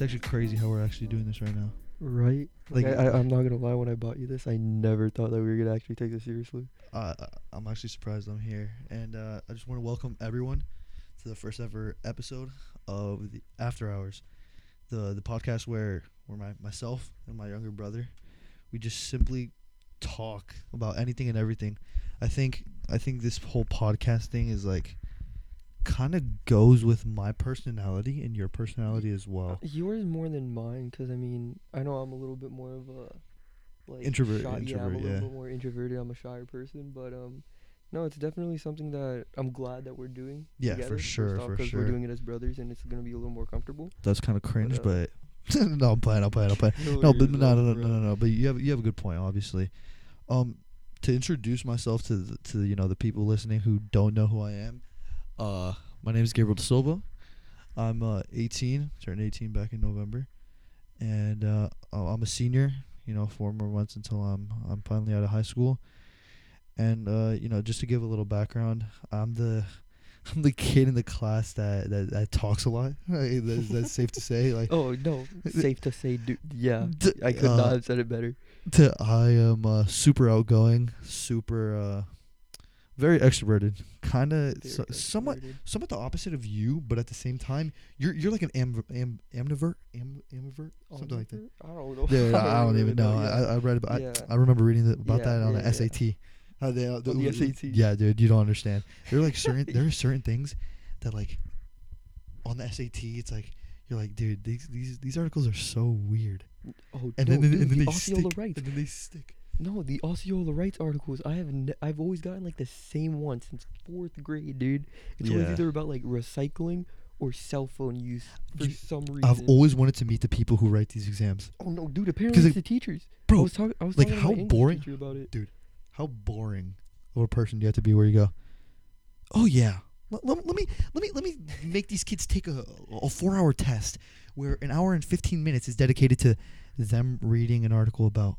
It's actually crazy how we're actually doing this right now. Right? Like, Like- I, I'm not gonna lie. When I bought you this, I never thought that we were gonna actually take this seriously. Uh, I'm actually surprised I'm here, and uh, I just want to welcome everyone to the first ever episode of the After Hours, the the podcast where where my myself and my younger brother, we just simply talk about anything and everything. I think I think this whole podcast thing is like kind of goes with my personality and your personality as well. Yours more than mine, cause I mean, I know I'm a little bit more of a like Introvert, Shy, yeah, I'm a introvert, little yeah. bit more introverted. I'm a shyer person, but um, no, it's definitely something that I'm glad that we're doing. Yeah, for together, first sure, off, for 'cause sure. we're doing it as brothers, and it's gonna be a little more comfortable. That's kind of cringe, uh, but no, I'm playing, I'm playing, I'm playing. No, but no, no, no, no, no, no. But you have you have a good point, obviously. Um, to introduce myself to the, to you know the people listening who don't know who I am, uh, my name is Gabriel De Silva. I'm uh 18, turned 18 back in November, and uh, I'm a senior. You know, four more months until I'm I'm finally out of high school. And uh, you know, just to give a little background, I'm the I'm the kid in the class that that, that talks a lot. that's, that's safe to say. Like, Oh no, safe to say, dude. Yeah, I could uh, not have said it better. to I am uh, super outgoing, super uh, very extroverted, kind of so, somewhat somewhat the opposite of you, but at the same time, you're you're like an am, am amnivert, am, amivert, something like that. I don't know. Yeah, I don't even know. yeah. I, I read about. Yeah. I, I remember reading the, about Yeah, that on yeah, the. SAT. How they uh, On the SAT? Yeah, dude, you don't understand. There are like certain there are certain things that like on the SAT, it's like you're like, dude, these these these articles are so weird, oh, and no, then and then the they stick, rights. and then they stick. No, the Osceola rights articles. I have I've always gotten like the same one since fourth grade, dude. It's always either about like recycling or cell phone use for You- some reason. I've always wanted to meet the people who write these exams. oh no, dude! Apparently, it- it's the teachers. I Bro, was, talk- I was like, talking how boring- about it. how boring of a person do you have to be where you go? Oh yeah. Let, let, let me let me let me make these kids take a a four hour test where an hour and fifteen minutes is dedicated to them reading an article about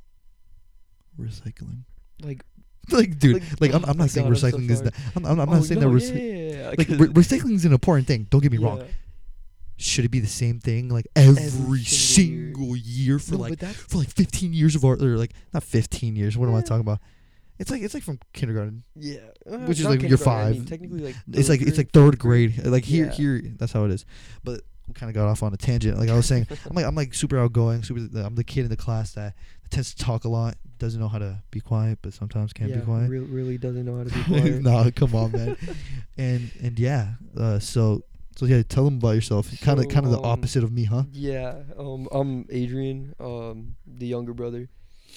recycling. Like, Like, dude, Like, like, I'm, oh I'm not saying God, I'm so recycling is. Not, I'm, I'm, I'm oh, not saying no, that. yeah, Rec- yeah, yeah, yeah, re- recycling is an important thing. Don't get me wrong. Should it be the same thing like every, Every single single year, for No, like for like 15 years of art or like not 15 years? What am I talking about? It's like it's like from kindergarten. yeah, uh, Which is like you're kindergarten, I mean, five. technically, like It's like it's like third grade. Like here, Yeah. here, that's how it is. But we kind of got off on a tangent. Like I was saying, I'm like I'm like super outgoing. Super. I'm the kid in the class that tends to talk a lot, doesn't know how to be quiet, but sometimes can't yeah, be quiet. Real, really doesn't know how to be quiet. no, come on, man. and and yeah, uh, so so yeah, tell them about yourself. Kind of So, kind of the um, opposite of me, huh? Yeah, um, I'm Adrian, um, the younger brother.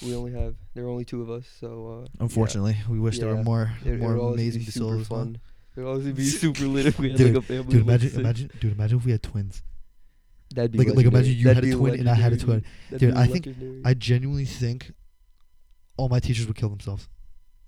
We only have there are only two of us, so uh, yeah. Unfortunately, we wish there were more It, it more would amazing be De super Silvas, huh? fun. It would always be super lit if we had Dude, like a family. Dude, imagine, six. imagine, dude, imagine if we had twins. That'd be like- like, imagine you That'd had a twin and I had a twin. That'd Dude, I think- legendary. I genuinely think all my teachers would kill themselves.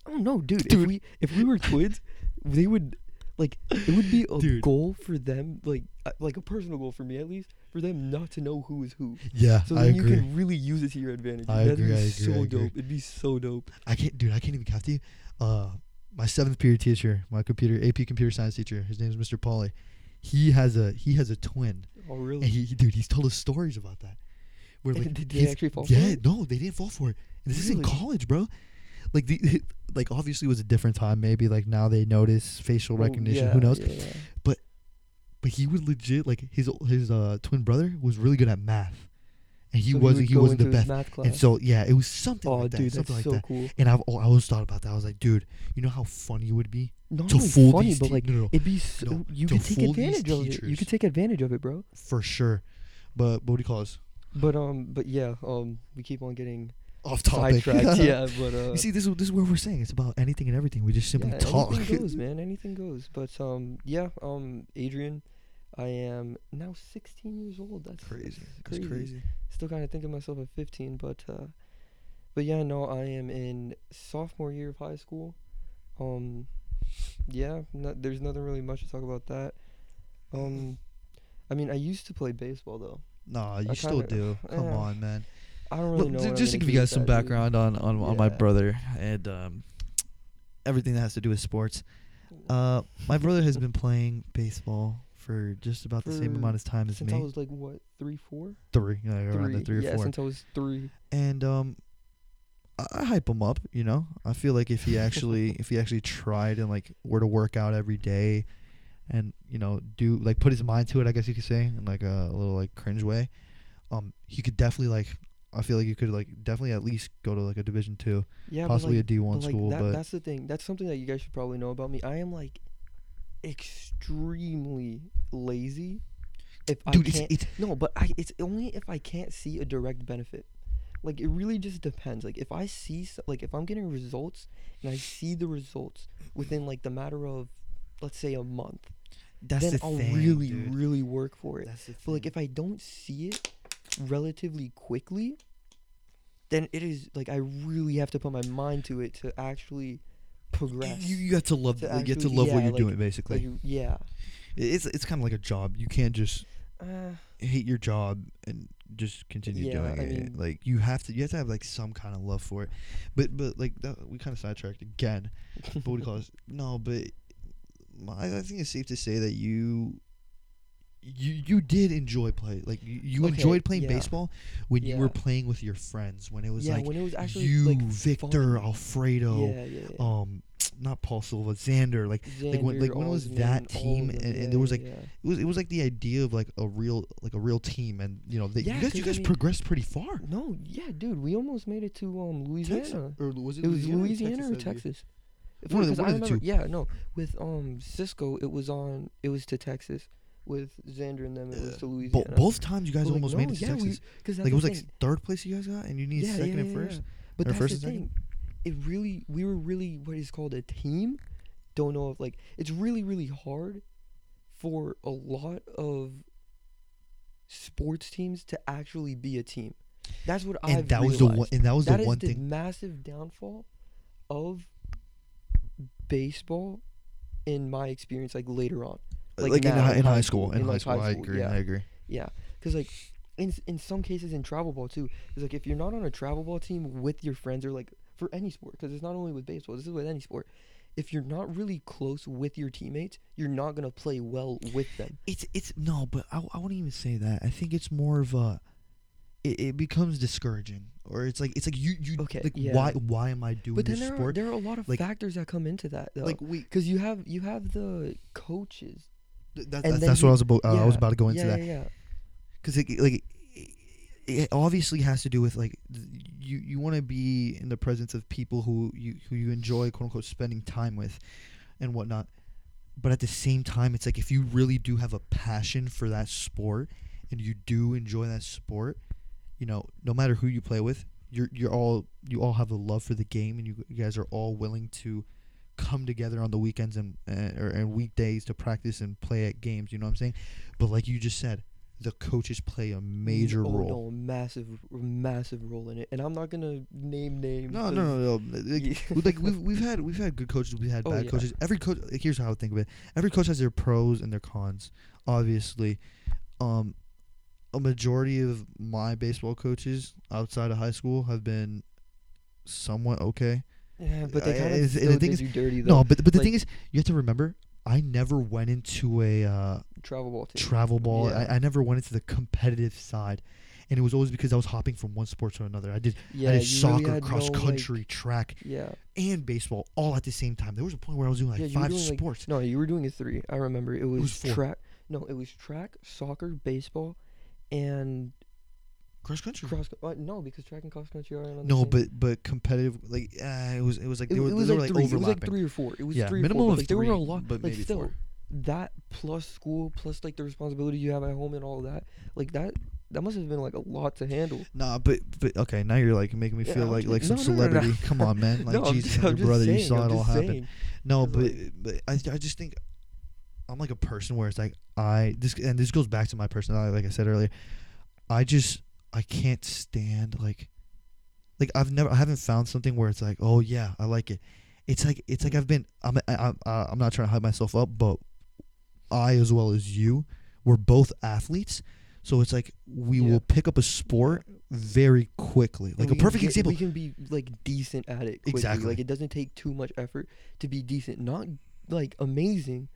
Oh no, dude! If we if we were twins, they would like it would be a Dude. goal for them, like uh, like a personal goal for me at least, for them not to know who is who. Yeah, So I then you agree. can really use it to your advantage. I That'd agree, be I so I agree. dope. It'd be so dope. I can't, dude. I can't even count to you. Uh, my seventh period teacher, my computer AP computer science teacher, his name is Mr. Pauly. He has a he has a twin, Oh and really? he, he- dude, he's told us stories about that. Where And like did they his- actually fall for yeah, no, they didn't fall for it. This is in college, bro. Like the like obviously it was a different time. Maybe like now they notice facial Oh, recognition. yeah, Who knows? yeah, yeah. But he would legit like his his uh twin brother was really good at math, and he So wasn't would he wasn't the best. And so yeah, it was something oh, like that. dude, something like so that. cool. And I've al- I always thought about that. I was like, dude, you know how funny it would be Not to fool funny, these but te- like no, no, no, it'd be so you could take advantage of it. You could take advantage of it, bro. for sure. But what do you call us? But um, but yeah, um, we keep on getting Off topic. sidetracked. yeah, but uh, You see, this is this is where we're saying it's about anything and everything. We just simply yeah, talk. Anything goes, man. Anything goes. But um, yeah, um, Adrian, I am now 16 years old. That's crazy. That's crazy. crazy. Still kind of think of myself at 15, but uh, but yeah, no, I am in sophomore year of high school. Um, yeah, not, there's nothing really much to talk about that. Um, I mean, I used to play baseball though. Nah, you still do. Come eh, on, man. I don't really know. ju- just to give you guys some that, dude. background on on, on my brother and um, everything that has to do with sports. Uh, my brother has been playing baseball for just about the same amount of time as Since me. I was like what three, three, four, three, yeah, around the three or yeah, four. since I was three. and um I, I hype him up you know i feel like if he actually if he actually tried and like were to work out every day and you know do like put his mind to it i guess you could say in like a, little like cringe way um he could definitely like i feel like you could like definitely at least go to like a division two Yeah, possibly like, a d1 but like school that, but that's the thing. That's something that you guys should probably know about me. I am like extremely lazy. If dude I it's, can't, it's no, but I it's only if I can't see a direct benefit. Like it really just depends. Like if I see s- like if I'm getting results and I see the results within like the matter of let's say a month, that's then the I'll thing, really dude. really work for it. that's the But like if I don't see it relatively quickly, then it is like I really have to put my mind to it to actually progress. you, you have to love to like, you have to actually- love what you're like- doing basically like yeah. it's it's kind of like a job you can't just Uh, hate your job and just continue Yeah, doing I it. mean- like you have to, you have to have like some kind of love for it. But but like that, we kind of sidetracked again. But what do you call this? No, but my, I think it's safe to say that you. You you did enjoy play like you, you Okay, enjoyed playing yeah. baseball when you were playing with your friends when it was yeah, like when it was actually you like Victor fun. Alfredo Yeah, yeah, yeah. um not Paul Silva Xander like like when- like when it was that team and- and yeah, there was, like, yeah. it was it was like the idea of like a real like a real team and you know they, Yeah, you guys you 'cause I guys mean- progressed pretty far no, yeah, dude, we almost made it to um Louisiana. or was It it was Louisiana or Texas. One of the- one of the remember, two. yeah, no, with um Cisco, it was on, it was to Texas. With Xander and them, it was to Louisiana. Bo- both times you guys But, like, almost no, made it to yeah, we- Texas. Cause like it was the like thing. third place you guys got, and you need second and first. But or that's first the and second? thing. It really, we were really what is called a team. Don't know if like it's really, really hard for a lot of sports teams to actually be a team. That's what And I've that was the one. And that was That the is one the thing. massive downfall of baseball, in my experience, like later on. Like, like in, now, hi- in high high school, school, in in, high like, school, high I agree. yeah. I agree. Yeah, because like in in some cases in travel ball too, it's like if you're not on a travel ball team with your friends or like for any sport, because it's not only with baseball, this is with any sport. If you're not really close with your teammates, you're not gonna play well with them. It's it's no, but I, I wouldn't even say that. I think it's more of a. It, it becomes discouraging, or it's like it's like you you Okay, like yeah. why why am I doing But then this there are, there are a lot of like- factors that come into that though. like we because you have you have the coaches. Th- that, that's, that's you- what I was about. Uh, I was about to go into yeah, that Yeah, yeah. because it like it obviously has to do with like you you want to be in the presence of people who you who you enjoy quote unquote spending time with and whatnot but at the same time it's like if you really do have a passion for that sport and you do enjoy that sport you know no matter who you play with you're you're all you all have a love for the game and you, you guys are all willing to come together on the weekends and uh, or and weekdays to practice and play at games you know what i'm saying? But like you just said the coaches play a major oh, role. No, massive, massive role in it, and I'm not gonna name names. No, no no no like, like we've, we've had we've had good coaches we've had Oh, bad yeah. coaches. Every coach like, here's how i think of it. Every coach has their pros and their cons obviously. Um a majority of my baseball coaches outside of high school have been somewhat okay Yeah, but they kind of the thing is- you dirty though. no but but the like- thing is you have to remember i never went into a uh travel ball team. travel ball Yeah. I, I never went into the competitive side and it was always because i was hopping from one sport to another i did yeah, I did soccer really cross no, like- country track yeah, and baseball all at the same time. There was a point where I was doing like Yeah, five doing, like, sports. no, you were doing a three. I remember it was, was track. No, it was track, soccer, baseball, and cross country. cross. Uh, no, because track and cross country are on No, but but competitive like uh, it was it was like it, they were, it was they like were like three. It was like three or four. It was yeah, three. minimum or four, of but, like, there three, were a lot. but like maybe still, four. that plus school plus like the responsibility you have at home and all of that. Like that. That must have been like a lot to handle. Nah, but but okay, now you're like making me Yeah, feel I'm like like some no, no, no, no. celebrity. Come on, man. Like no, Jesus, your brother, saying, you saw I'm it all happen. saying. No, but like- but I I just think I'm like a person where it's like I this and this goes back to my personality. Like I said earlier, I just I can't stand like like I've never I haven't found something where it's like oh yeah I like it. It's like it's like I've been I'm I, I'm I'm not trying to hype myself up, but I as well as you, we're both athletes. So it's like we Yeah. will pick up a sport very quickly. Like a perfect get- example. We can be like decent at it. Quickly. Exactly. Like it doesn't take too much effort to be decent. Not like amazing,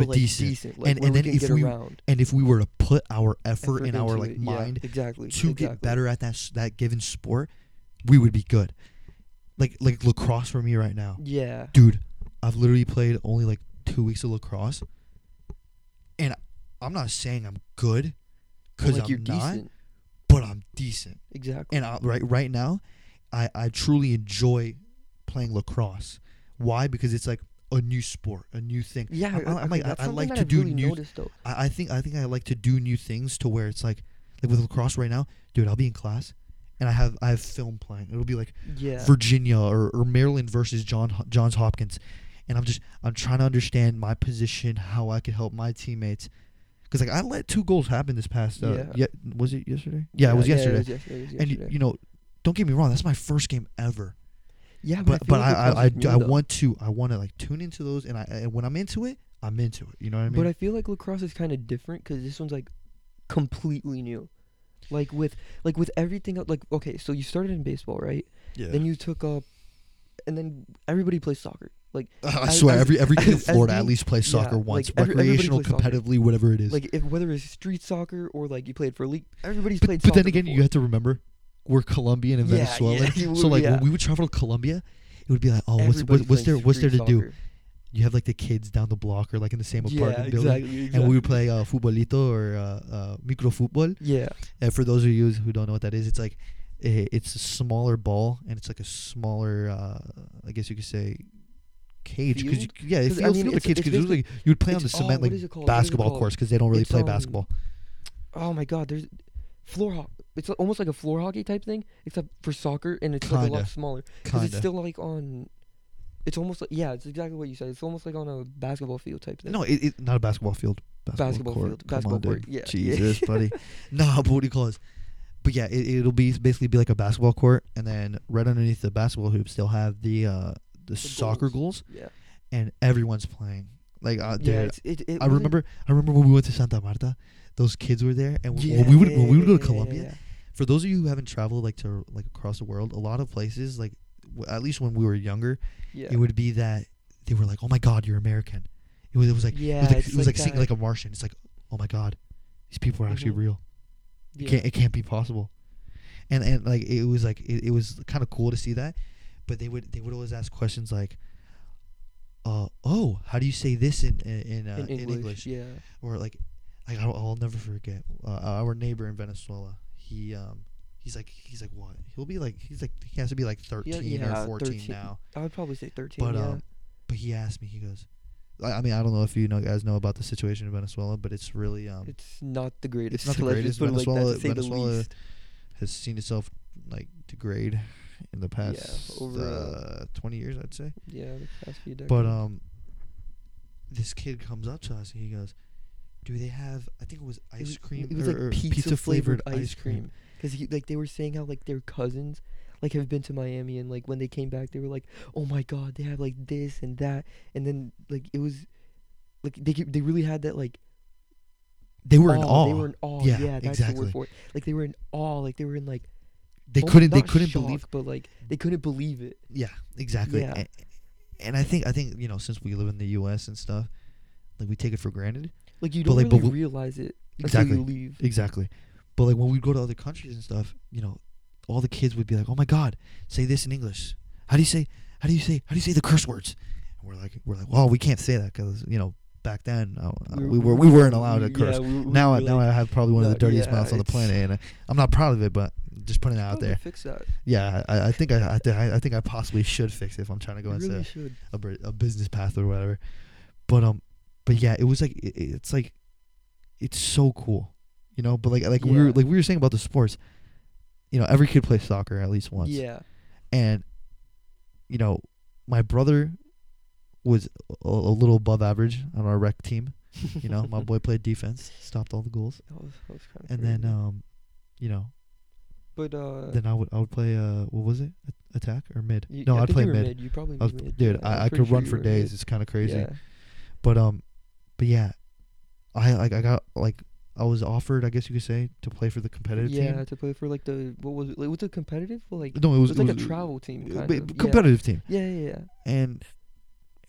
but like decent. like And- and then if we- around. And if we were to put our effort, effort and our like it. Yeah, mind exactly to exactly. get better at that that given sport, we would be good. Like like lacrosse for me right now, Yeah, dude. I've literally played only like two weeks of lacrosse, and I'm not saying I'm good, Well, because like I'm not, decent. but I'm decent. Exactly. And I, right right now, I I truly enjoy playing lacrosse. Why? Because it's like a new sport, a new thing. yeah, I'm- I'm okay, like- I- I like to I've do really new- noticed. I, I think I think I like to do new things to where it's like like with lacrosse right now, dude. I'll be in class, and I have I have film playing. It'll be like Yeah. Virginia or, or Maryland versus John Johns Hopkins, and I'm just I'm trying to understand my position, how I could help my teammates. Cause like I let two goals happen this past. Uh, Yeah. yeah. Was it yesterday? Yeah, it was Yeah, yesterday. it was yesterday. it was and you know, don't get me wrong. That's my first game ever. Yeah, But I but like I I, I, is do- new, I want to I want to like tune into those, and I and when I'm into it, I'm into it. You know what I mean? But I feel like lacrosse is kind of different because this one's like completely new. Like with like with everything like okay, so you started in baseball, right? yeah. Then you took up, and then everybody plays soccer. Like I swear, as- every every kid in as Florida at least plays soccer like, once, everybody recreational, plays soccer. competitively, whatever it is. like if whether it's street soccer or like you played for a league, everybody's but, played. but then again, you have to remember, we're Colombian and Yeah, Venezuelan. yeah, you so would- like yeah. when we would travel to Colombia, it would be like, oh, what's Everybody what, what's there what's there to street do? soccer. You have like the kids down the block or like in the same Yeah, apartment building, exactly, and we would play uh, futbolito or uh, uh, microfutbol. Yeah, And for those of you who don't know what that is, it's like eh, it's a smaller ball and it's like a smaller, uh, I guess you could say, cage. Cause you, Field? yeah, it 'Cause, I feels mean, field a it's- cage it's because like you would play on the it's- oh, cement what like called? What is it basketball called? course because they don't really It's, play um, basketball. Oh my God, there's floor hockey. It's almost like a floor hockey type thing, except for soccer, and it's like a Kinda. lot smaller. Because it's Kinda. still like on. It's almost like yeah, it's exactly what you said. It's almost like on a basketball field type thing. No, it, it not a basketball field. Basketball, court. field, Come basketball on, court, dude. yeah. Jesus, buddy. Nah, but what do you call this? But yeah, it, it'll be basically be like a basketball court, and then right underneath the basketball hoops, they'll have the uh, the, soccer goals. Yeah, and everyone's playing. Like, uh, dude, yeah. It's, it, it I wasn't- remember. I remember when we went to Santa Marta. Those kids were there, and Yeah, when we would when we would go to Colombia. Yeah. For those of you who haven't traveled like to like across the world, a lot of places like w- at least when we were younger, Yeah. it would be that they were like, "Oh my God, you're American." It was, it was like yeah, it was like, it was like, seeing like a Martian. It's like, oh my God, these people are actually Mhm. real. It can't it can't be possible. And and like it was like it, it was kind of cool to see that, but they would they would always ask questions like, uh oh, how do you say this in in in, uh, in in English, English? Yeah. Or like, like I'll, I'll never forget uh, our neighbor in Venezuela. He um he's like he's like what? He'll be like he's like he has to be like thirteen yeah, or fourteen 13. now. I would probably say thirteen. But yeah. um, but he asked me. He goes, I, I mean, I don't know if you know guys know about the situation in Venezuela, but it's really um it's not the greatest. it's not the greatest. put like that, Venezuela- the Venezuela least. has seen itself like degrade in the past over, uh, twenty years, I'd say. Yeah, the past few decades. But um, this kid comes up to us and he goes, "Do they have? I think it was It ice was- cream It was or, like or pizza, flavored ice ice cream. Because like they were saying how like their cousins like have been to Miami and like when they came back they were like, oh my god, they have like this and that, and then like it was like they they really had that like They were in awe. awe. They were in awe. Yeah, Yeah, that's the exactly. word for it. Like they were in awe. Like they were in like They oh, couldn't. They couldn't shock, believe. but like they couldn't believe it. Yeah, exactly. Yeah. And, and I think I think you know since we live in the U.S. and stuff, like we take it for granted. Like you don't like, but really realize it Exactly. until you leave. Exactly. But like when we go to other countries and stuff, you know, all the kids would be like, "Oh my God, say this in English. How do you say? How do you say? How do you say the curse words?" And we're like, "We're like, well, we can't say that because you know back then uh, uh, we were we weren't allowed to curse. Yeah, we, we now I now like, I have probably one of the dirtiest yeah, mouths on the planet, and I, I'm not proud of it, but just putting it out there. Fix that. Yeah, I, I think I I, I I think I possibly should fix it if I'm trying to go You into really a, a business path or whatever. But um, but yeah, it was like it, it's like it's so cool, you know. But like like we were like we were saying about the sports, you know, every kid plays soccer at least once, Yeah. and you know, my brother was a, a little above average on our rec team. You know, my boy played defense, stopped all the goals, That was, that was kind of and then um, you know, but uh, then I would I would play uh what was it A- attack or mid? you, no, I I'd play mid. mid. You probably I was, mid. dude, yeah, I, I could sure run for days. mid. It's kind of crazy. Yeah. But um, but yeah, I like I got like I was offered, I guess you could say, to play for the competitive yeah, team. to play for like the what was it? Like, was it competitive? Or like No, it it was, was, it like was a travel team uh, of. Yeah. competitive team, Yeah, yeah, yeah. and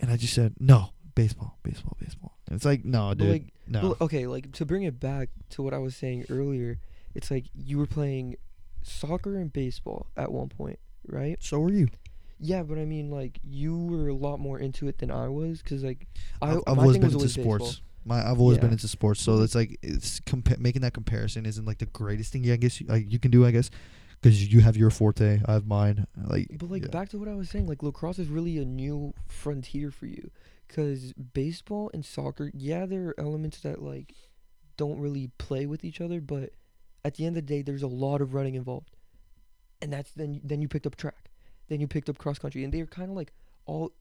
and I just said no, baseball, baseball, baseball. And it's like no, dude, like, no. Well, okay, like to bring it back to what I was saying earlier, it's like you were playing soccer and baseball at one point, right? so were you. Yeah, but I mean, like you were a lot more into it than I was, cause like I, I've, I've always been into sports. baseball. My I've always been into sports, so it's like it's compa- making that comparison isn't like the greatest thing. Yeah, I guess you, like, you can do. I guess because you have your forte, I have mine. Like, But like yeah. back to what I was saying, like lacrosse is really a new frontier for you, cause baseball and soccer, yeah, there are elements that like don't really play with each other, but at the end of the day, there's a lot of running involved, and that's then then you picked up track, then you picked up cross country, and they're kind of like all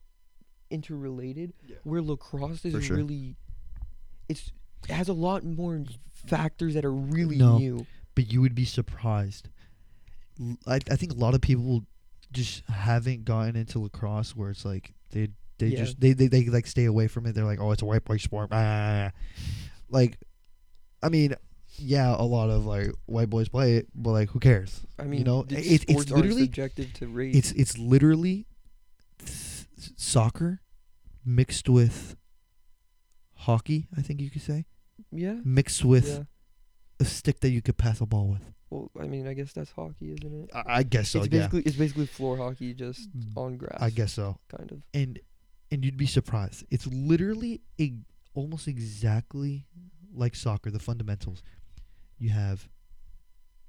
interrelated. Yeah. Where lacrosse is sure. really, it's it has a lot more factors that are really No. new. but you would be surprised. I think a lot of people just haven't gotten into lacrosse where it's like they they Yeah. just they, they they like stay away from it. They're like, oh, it's a white boy sport. Ah. Like, I mean, yeah, a lot of like white boys play it, but like, who cares? I mean, you know, it- it's literally- subjective to race. It's it's literally th- soccer mixed with hockey. I think you could say yeah. mixed with yeah. a stick that you could pass a ball with. Well, I mean, I guess that's hockey, isn't it? I, I guess so. it's yeah, basically it's basically floor hockey, just mm, on grass. I guess so. kind of. and and you'd be surprised. It's literally a, almost exactly like soccer, the fundamentals. You have,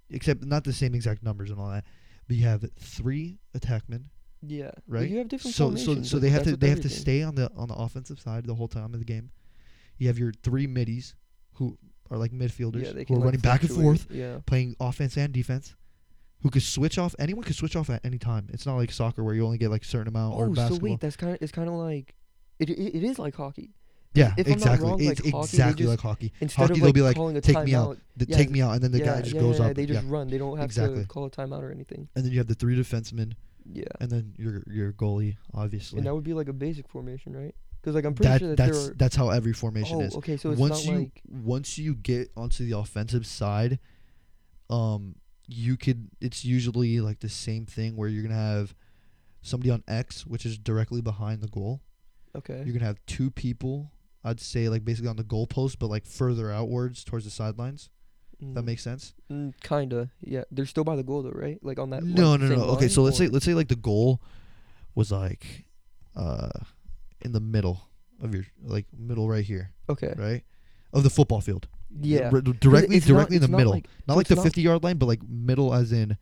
except not the same exact numbers and all that, but you have three attackmen, Yeah. but right? You have different so so so they have to they have to stay on the on the offensive side the whole time of the game. You have your three middies who are like midfielders Yeah, who are like, running back and forth, Yeah. playing offense and defense. Who could switch off? Anyone could switch off at any time. It's not like soccer where you only get like a certain amount or Oh, so wait, that's kind of it's kind of like it, it. It is like hockey. Yeah, If exactly. wrong, it's like, hockey, exactly just- like hockey. Instead Hockey, of they'll like be like, "Take me out." The, Yeah, take me out, and then the yeah, guy just yeah, goes yeah, up. They just run. They don't have Exactly. to call a timeout or anything. And then you have the three defensemen, Yeah. and then your your goalie, obviously. And that would be like a basic formation, right? Because like I'm pretty That, sure that that's that's how every formation oh, is. okay. So it's once not you like once you get onto the offensive side, um, you could. It's usually like the same thing where you're gonna have somebody on X, which is directly behind the goal. okay. You're gonna have two people. I'd say like basically on the goal post, but like further outwards towards the sidelines. That Mm, makes sense. mm, kinda. Yeah. They're still by the goal though, right? Like on that. No, like, no, no. Okay, so let's say let's say like the goal was like uh in the middle of your like middle right here, Okay. right? Of the football field. Yeah. R- directly it's not- directly in the middle. like- not like the not- 50 yard line, but like middle as in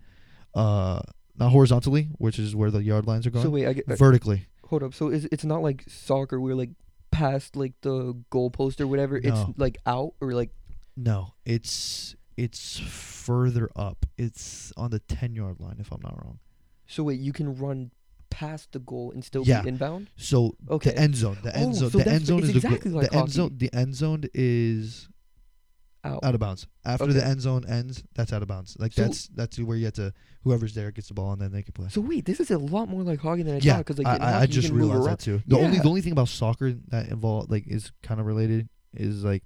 uh not horizontally, which is where the yard lines are going. So wait, I get. vertically. hold up. So is it's not like soccer where like past like the goalpost or whatever. No. It's like out or like No, it's it's further up. It's on the 10 yard line if I'm not wrong. so wait you can run past the goal and still Yeah. be inbound. So Okay. the end zone, the end Oh, zone, so the end zone is the, exactly like the end zone. The end zone is Out. out of bounds. After the end zone ends, that's out of bounds. Like So- that's that's where you have to whoever's there gets the ball and then they can play. So wait, this is a lot more like hockey than I yeah, thought. Because like I, I, I hockey, just realized that too. The only the only thing about soccer that involved like is kind of related is like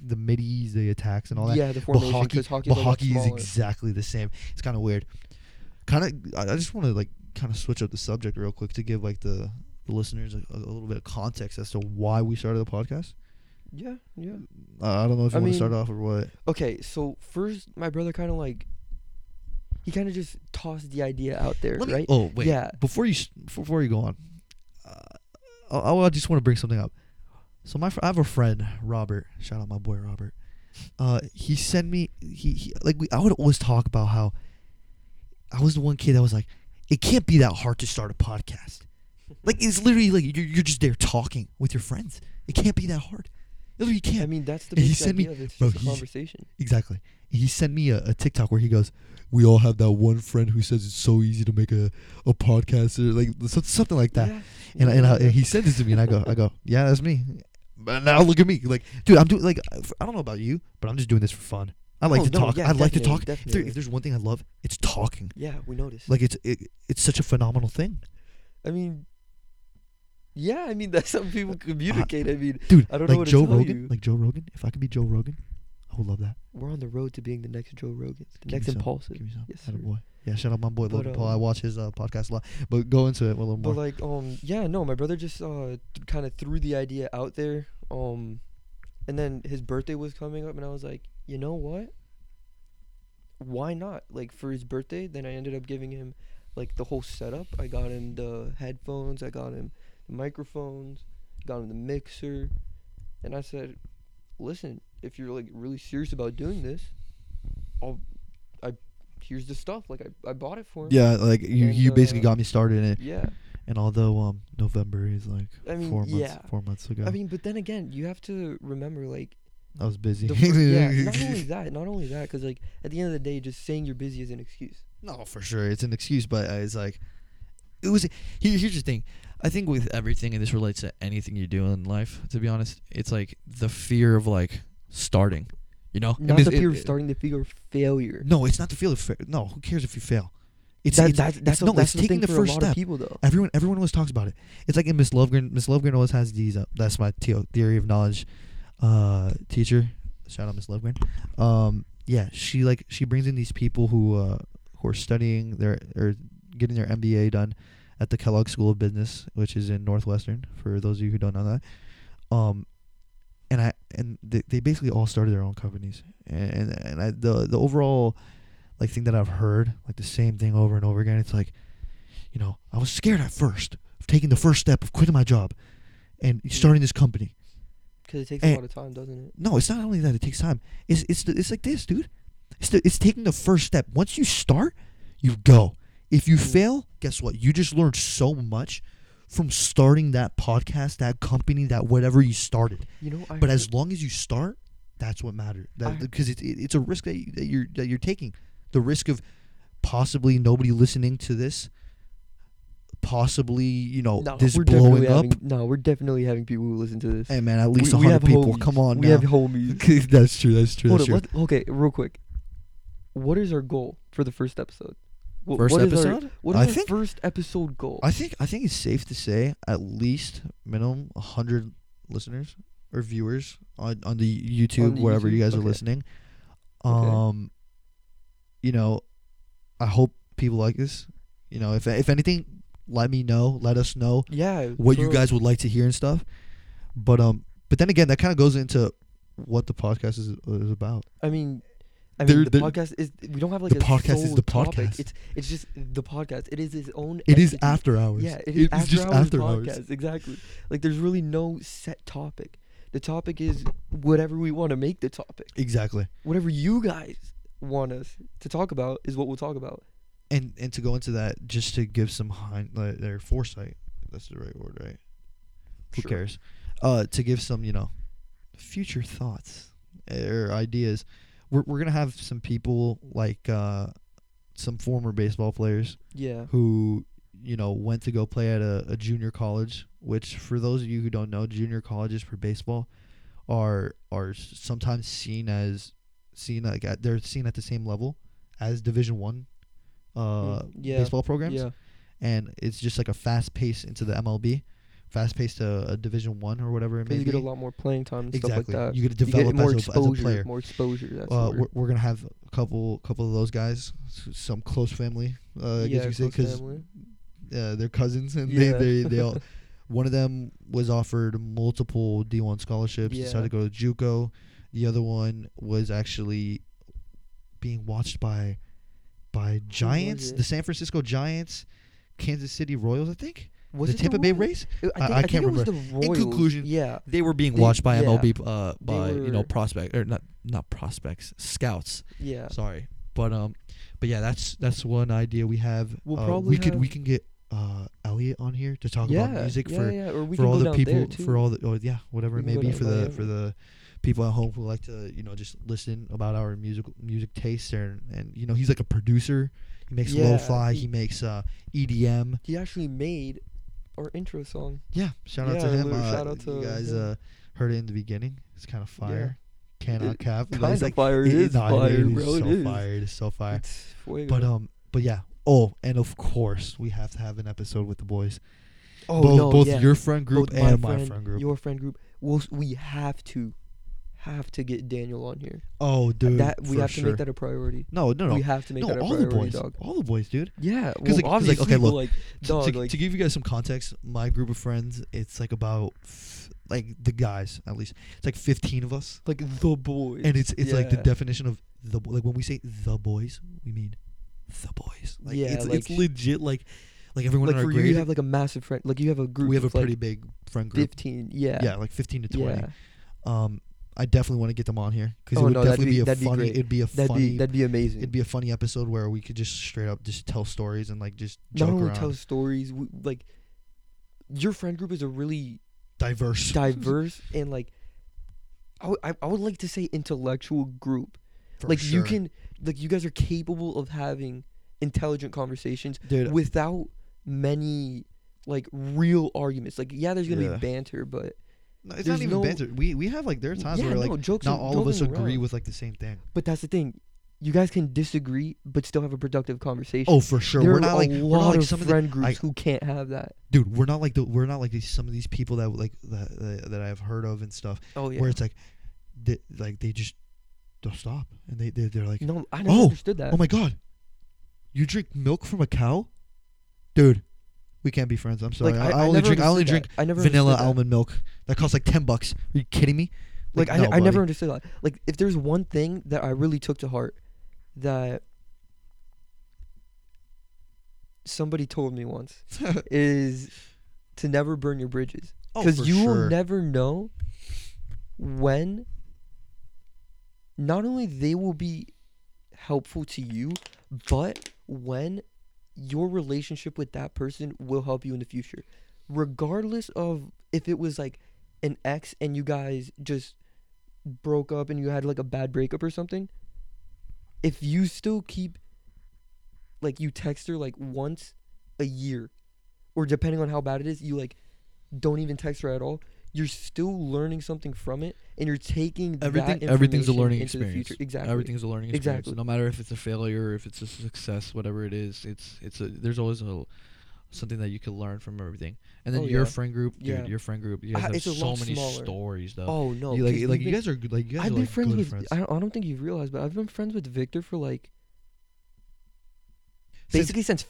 the middies, the attacks, and all that. Yeah, the but formation. hockey, Because hockey, but hockey is exactly the same. It's kind of weird. Kind of, I I just want to like kind of switch up the subject real quick to give like the the listeners a, a little bit of context as to why we started the podcast. Yeah, yeah. Uh, I don't know if you I want to start off or what. Okay, so first, my brother kind of like, he kind of just tossed the idea out there, me- right? Oh wait. Yeah. Before you before you go on, uh, I, I just want to bring something up. So my fr- I have a friend Robert. Shout out my boy Robert. Uh, he sent me he, he like we I would always talk about how I was the one kid that was like, it can't be that hard to start a podcast. Like it's literally like you're you're just there talking with your friends. It can't be that hard. It you can't. I mean, that's the he sent me- idea of it. It's bro, conversation. Exactly. He sent me a, a TikTok where he goes, "We all have that one friend who says it's so easy to make a, a podcast or like something like that." Yeah. And and, I, and he sent this to me, and I go, I go, "Yeah, that's me." But now look at me, like, dude, I'm doing like uh, I don't know about you, but I'm just doing this for fun. I oh, like Oh, to no, talk. yeah, I like to talk. If, there, if there's one thing I love, it's talking. Yeah, we noticed. Like it's it, it's such a phenomenal thing, I mean, yeah, I mean that's how people communicate. I mean, dude. I don't know like what to Joe Rogan, you. like Joe Rogan. If I could be Joe Rogan, I would love that. we're on the road to being the next Joe Rogan, the Give next Impaulsive. Give me some. Yes, sir. boy. Yeah, shout out my boy But, Logan Paul. um, I watch his uh, podcast a lot. But go into it a little more. But like, um, yeah, no, my brother just uh kind of threw the idea out there. Um, and then his birthday was coming up, and I was like, you know what? Why not? Like for his birthday, then I ended up giving him like the whole setup. I got him the headphones, I got him the microphones, got him the mixer, and I said, listen, if you're like really serious about doing this, I'll, I, here's the stuff. Like I, I bought it for him. yeah, like you, And, you basically uh, got me started in it. Yeah. And although um November is like I mean, four months yeah. four months ago, I mean, but then again, you have to remember, like, I was busy. the fir- yeah, not only that, not only that, because like at the end of the day, just saying you're busy is an excuse. No, for sure, it's an excuse, but uh, it's like, it was. Here, here's the thing. I think with everything, and this relates to anything you do in life. To be honest, it's like the fear of like starting. You know, I Not mean, the it- fear of starting, the fear of failure. No, it's not the fear of fa- No, who cares if you fail? It's that, it's, that's it's- that's, no, that's it's taking the, the first a lot of step. people though. Everyone, everyone always talks about it. It's like in Miss Lovegren. Miss Lovegren always has these. Uh, that's my theo- theory of knowledge uh, teacher. Shout out Miss Lovegren. Um, yeah, she like she brings in these people who uh, who are studying their or getting their MBA done at the Kellogg School of Business, which is in Northwestern. For those of you who don't know that, um, and I and they, they basically all started their own companies, and and, I, the the overall like thing that I've heard like the same thing over and over again. It's like, you know, I was scared at first of taking the first step of quitting my job and starting this company. Because it takes and- a lot of time, doesn't it? No, it's not only that it takes time. It's it's the, it's like this, dude. It's the, it's taking the first step. Once you start, you go. If you Mm. fail, guess what? You just learned so much from starting that podcast, that company, that whatever you started. You know, I But as long as you start, that's what matters. That because it's it, it's a risk that, you, that you're that you're taking. The risk of possibly nobody listening to this, possibly you know no, this we're blowing up. having, no, we're definitely having people who listen to this. Hey man, at least we, a we hundred people. homies. Come on we now. have homies. that's true. That's true. Hold That's on, true. okay, real quick. What is our goal for the first episode? Wh- First what is our- episode? what is I our think- first episode goal? I think I think it's safe to say at least minimum hundred listeners or viewers on on the YouTube the wherever you YouTube? guys are Okay. listening. Okay. Um, you know, I hope people like this. You know, if if anything, let me know. Let us know yeah. what you guys would like to hear and stuff. But um, but then again, that kind of goes into what the podcast is is about. I mean, I mean, the podcast is. We don't have like the a podcast is the topic. podcast. It's it's just the podcast. It is its own. It is after hours. Yeah, it is after just hours after podcast. hours. Exactly. Like there's really no set topic. The topic is whatever we want to make the topic. Exactly. Whatever you guys want us to talk about is what we'll talk about. and and to go into that just to give some hind like, their foresight that's the right word right who Sure. cares uh to give some you know future thoughts or ideas we're, we're gonna have some people like uh some former baseball players Yeah. who you know went to go play at a, a junior college which for those of you who don't know junior colleges for baseball are are sometimes seen as seen like at, they're seen at the same level as division one uh Mm, yeah. baseball programs Yeah. and it's just like a fast pace into the MLB fast pace to a division one or whatever it may you be get a lot more playing time and exactly stuff like that. you get to You develop get more as, a, as a exposure. player More exposure. Uh, we're, we're gonna have a couple couple of those guys some close family uh, I guess yeah, you could say because uh, they're cousins and Yeah. they, they they all one of them was offered multiple D1 scholarships Yeah. decided to go to JUCO the other one was actually being watched by by Giants the San Francisco Giants Kansas City Royals I think Was the it Tampa Bay? Rays I, I- think, I can't it was remember. the Royals. conclusion, yeah. they were being They- watched by yeah. MLB uh, by you know prospect or not not prospects scouts Yeah. sorry but um but yeah that's that's one idea we have We'll uh, probably we could we can get uh Elliot on here to talk yeah. about music yeah, for yeah. For can all the people for all the or yeah whatever We it may be for the for the people at home who like to you know just listen about our music music taste and and you know he's like a producer he makes lo-fi he, he- makes uh EDM He actually made our intro song. yeah shout out Yeah, to him uh, shout out to you guys uh heard it in the beginning it's kind of fire cannot It cap Kind of like fire. It is no, fire, it is bro. so it is. fire it is so fire but um but yeah oh and of course we have to have an episode with the boys oh both no, both yeah. your friend group Both and my friend group your friend group. We'll, we have to have to get Daniel on here. Oh, dude, that we have to sure. make that a priority. No, no, no. We have to make no, that a all the boys, dog. all the boys, dude. Yeah, 'Cause, well, like- like, obviously, okay, look, like, To- dog, to, like, to give you guys some context, my group of friends, it's like about f- like the guys at least. It's like 15 of us, like the boys. and it's it's like the definition of the like when we say the boys, we mean the boys. Like Yeah, it's it's legit like like everyone like in our for you, grade. you have like a massive friend. Like you have a group. we have a of, like, pretty big friend group. fifteen. Yeah. Yeah, like 15 to 20. Yeah. Um, I definitely want to get them on here because Oh, it would no, definitely be- be, a that'd funny. great. it'd be a That'd funny. be that'd be amazing. it'd be a funny episode where we could just straight up just tell stories and like just Not only around. tell stories, w- like your friend group is a really diverse. diverse and like I would- I would like to say intellectual group. for like you can like you guys are capable of having intelligent conversations dude. without many like real arguments. Like yeah, there's gonna Yeah. be banter, but No, it's There's not even no- banter. We we have like there are times yeah, where like no, jokes not are- all of us joking agree around. with like the same thing. But that's the thing. You guys can disagree, but still have a productive conversation. Oh, for sure. there we're are not a like we're lot not like of some of the friend groups I- who can't have that. dude. We're not like the we're not like these, some of these people that like that that, that I've heard of and stuff. Oh yeah. Where it's like, they, like they just don't stop and they they they're like, no, I never Oh, understood that. oh my god, you drink milk from a cow, dude. We can't be friends. I'm sorry. like, I, I, I only drink I only understood drink. I never vanilla almond milk. That costs like ten bucks. Are you kidding me? Like, I, no, I never buddy. understood that. Like if there's one thing that I really took to heart that somebody told me once is to never burn your bridges Oh, because for you sure. will never know when not only they will be helpful to you but when your relationship with that person will help you in the future. Regardless of if it was like an ex and you guys just broke up and you had like a bad breakup or something if you still keep like you text her like once a year or depending on how bad it is you like don't even text her at all you're still learning something from it and you're taking Everything, everything's a learning experience. exactly Everything's a learning experience. Exactly. No matter if it's a failure, or if it's a success, whatever it is, it's it's a there's always a something that you can learn from everything. And then Oh, your yeah. friend group, dude, Yeah. your friend group, you guys ah, have it's so many smaller. stories though. oh no You like like you guys are good- like you guys I've been like friends good with friends. I don't, I don't think you've realized but I've been friends with Victor for like Since basically since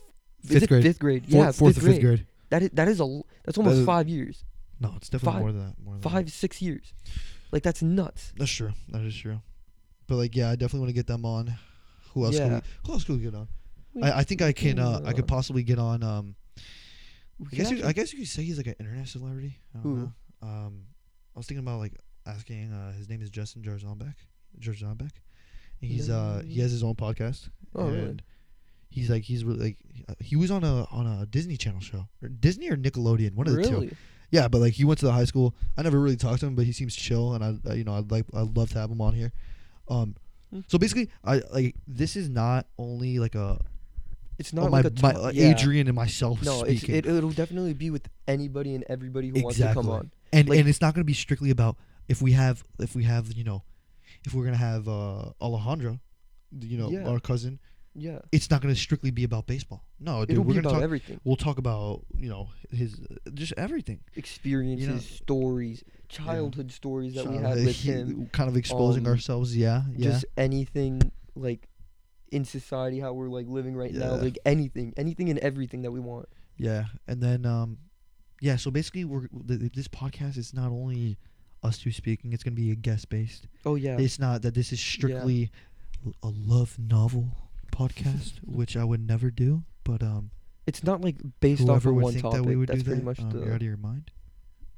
fifth grade. fifth grade Fourth, yeah fourth fifth or fifth grade. grade. that is that is a that's almost That is- five years No, it's definitely Five- more than that. More than that. five six years like that's nuts That's true. That is true. But like, yeah, I definitely want to get them on. Who else? Could Yeah. we, who else could we get on? I, I think I can. Uh, I could possibly get on. Um, I guess. You, I guess you could say he's like an internet celebrity. I don't know. Um, I was thinking about like asking. Uh, his name is Justin Jarzonbeck. Jarzonbeck. And he's uh he has his own podcast. Oh, really? and He's like he's really like uh, he was on a on a Disney Channel show or Disney or Nickelodeon one of the two. Yeah, but like he went to the high school. I never really talked to him, but he seems chill, and I, I you know, I'd like, I'd love to have him on here. Um, so basically, I like this is not only like a it's oh, not my, like my talk- uh, yeah. Adrian and myself no it, it'll definitely be with anybody and everybody who wants to come on and like- and it's not going to be strictly about if we have if we have you know, if we're gonna have uh Alejandro, you know, Yeah. our cousin, yeah it's not going to strictly be about baseball. No, dude, it'll we're be gonna about talk. everything we'll talk about you know his just everything. experiences stories childhood stories that we had uh, with him kind of exposing um, ourselves. Yeah, yeah. just anything like in society how we're like living right now Yeah. like anything anything and everything that we want Yeah, and then um, yeah. So basically, we're th- th- this podcast is not only us two speaking; it's gonna be a guest based. oh yeah It's not that this is strictly l- a love novel podcast, which I would never do. But um, it's not like based off of one topic that we would that's do pretty that, much um, the you're out of your mind.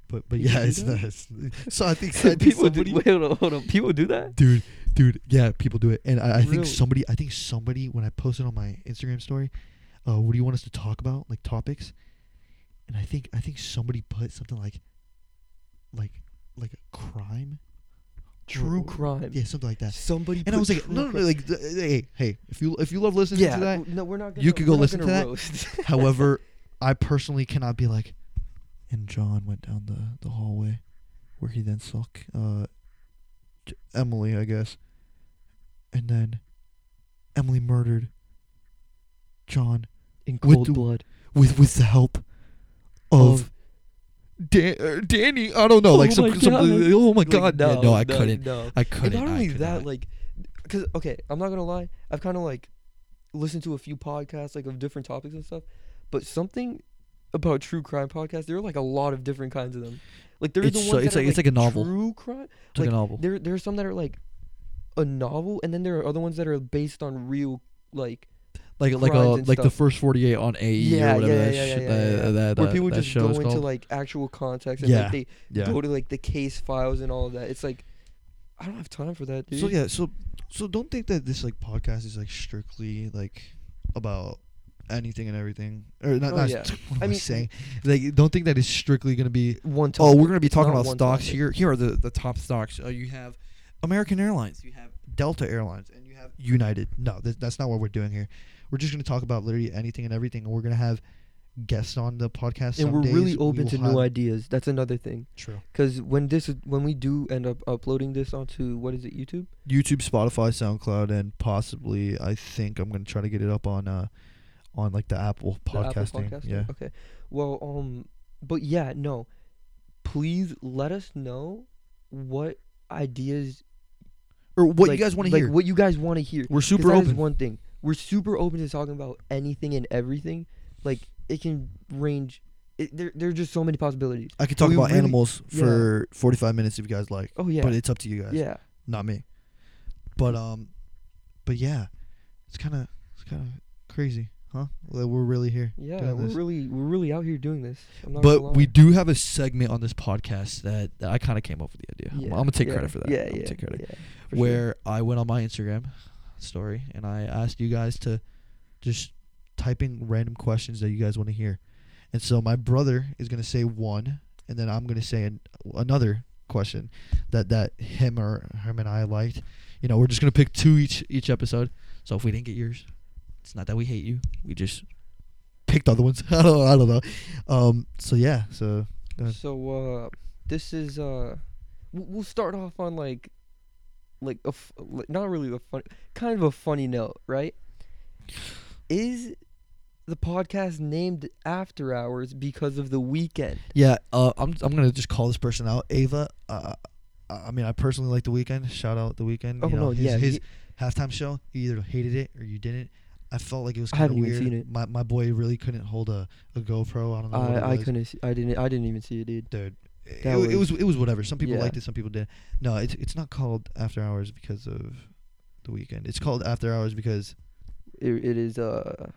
But but yeah, it's not. It's, so I think, I think people do somebody, wait hold on, hold on people do that dude, dude, yeah, people do it, and I, I think Really? somebody, I think somebody when I posted on my Instagram story, uh, what do you want us to talk about, like topics, and I think I think somebody put something like, like, like a crime, true crime. yeah, something like that, somebody and I was like, no, no, no, like, th- hey, hey, if you if you love listening yeah to that, no we're not gonna, you could go listen to that. However, I personally cannot be like, and John went down the, the hallway where he then saw uh, Emily, I guess. And then Emily murdered John in With cold the- blood. with, with the help of, Of Dan- uh, Danny, I don't know, like Oh some, my some oh my Like, god, yeah, no, I no, couldn't, No. I couldn't. not I only could that, not. like, because okay, I'm not gonna lie. I've kind of like listened to a few podcasts like of different topics and stuff, but something about true crime podcasts, there are like a lot of different kinds of them. Like there's It's the so- ones it's that like- are, it's like a novel. True crime. it's like like, a novel. There there are some that are like a novel, and then there are other ones that are based on real like like like a like the first 48 on AE Yeah, or whatever yeah, that, yeah, shit- yeah, yeah, that, yeah. that, where people just go into called. like actual context and Yeah, like they yeah. go to like the case files and all of that. It's like I don't have time for that, dude. So yeah, so so don't think that this like podcast is like strictly like about anything and everything, or not. Oh, not yeah. what I mean- saying like don't think that it's strictly gonna be. one topic. Oh we're gonna be talking about stocks topic. here. Here are the the top stocks. Uh, you have American Airlines, you have Delta Airlines, and you have United. No, that, that's not what we're doing here. We're just gonna talk about literally anything and everything, and we're gonna have guests on the podcast. and we're days. really open will to new ideas. That's another thing. True. Because when this is, when we do end up uploading this onto what is it YouTube? YouTube, Spotify, SoundCloud, and possibly I think I'm gonna try to get it up on uh on like the Apple The Apple podcasting. Podcasting? Yeah. Okay. Well, um, but yeah, no. Please let us know what ideas Or what like- you guys want to like hear. What you guys want to hear. We're super open. one thing. We're super open to talking about anything and everything. Like it can range. It, there, there are just so many possibilities. I could talk we about really- animals yeah. for 45 minutes if you guys like, Oh yeah. but it's up to you guys. yeah. Not me. But um, but yeah, it's kind of it's kind of crazy, huh? That we're really here. Yeah. We're this. really we're really out here doing this. I'm not But we do have a segment on this podcast that, that I kind of came up with the idea. I'm- Yeah, I'm, gonna take yeah, credit for that. Yeah, I'm yeah. take credit. yeah, for sure. where I went on my Instagram story and I asked you guys to just type in random questions that you guys want to hear. And so my brother is going to say one and then I'm going to say an, another question that that him or him and I liked. You know, we're just going to pick two each each episode. So if we didn't get yours, it's not that we hate you. We just picked other ones. I don't I don't know. Um so yeah, so. So uh, this is uh, we'll start off on like, like a f- not really a fun, kind of a funny note, right? Is the podcast named After Hours because of the Weeknd? Yeah, uh, I'm I'm gonna just call this person out, Ava. Uh, I mean, I personally like the Weeknd. Shout out the Weeknd. Oh you know, no, his, yeah, his ye- halftime show. You either hated it or you didn't. I felt like it was kind of weird. My my boy really couldn't hold a, a GoPro. I don't know. I I couldn't see, I didn't I didn't even see it, dude. Dude, it, That it was was- it was whatever. Some people yeah. liked it, some people didn't. No, it's it's not called After Hours because of the Weeknd. It's called After Hours because It, it is uh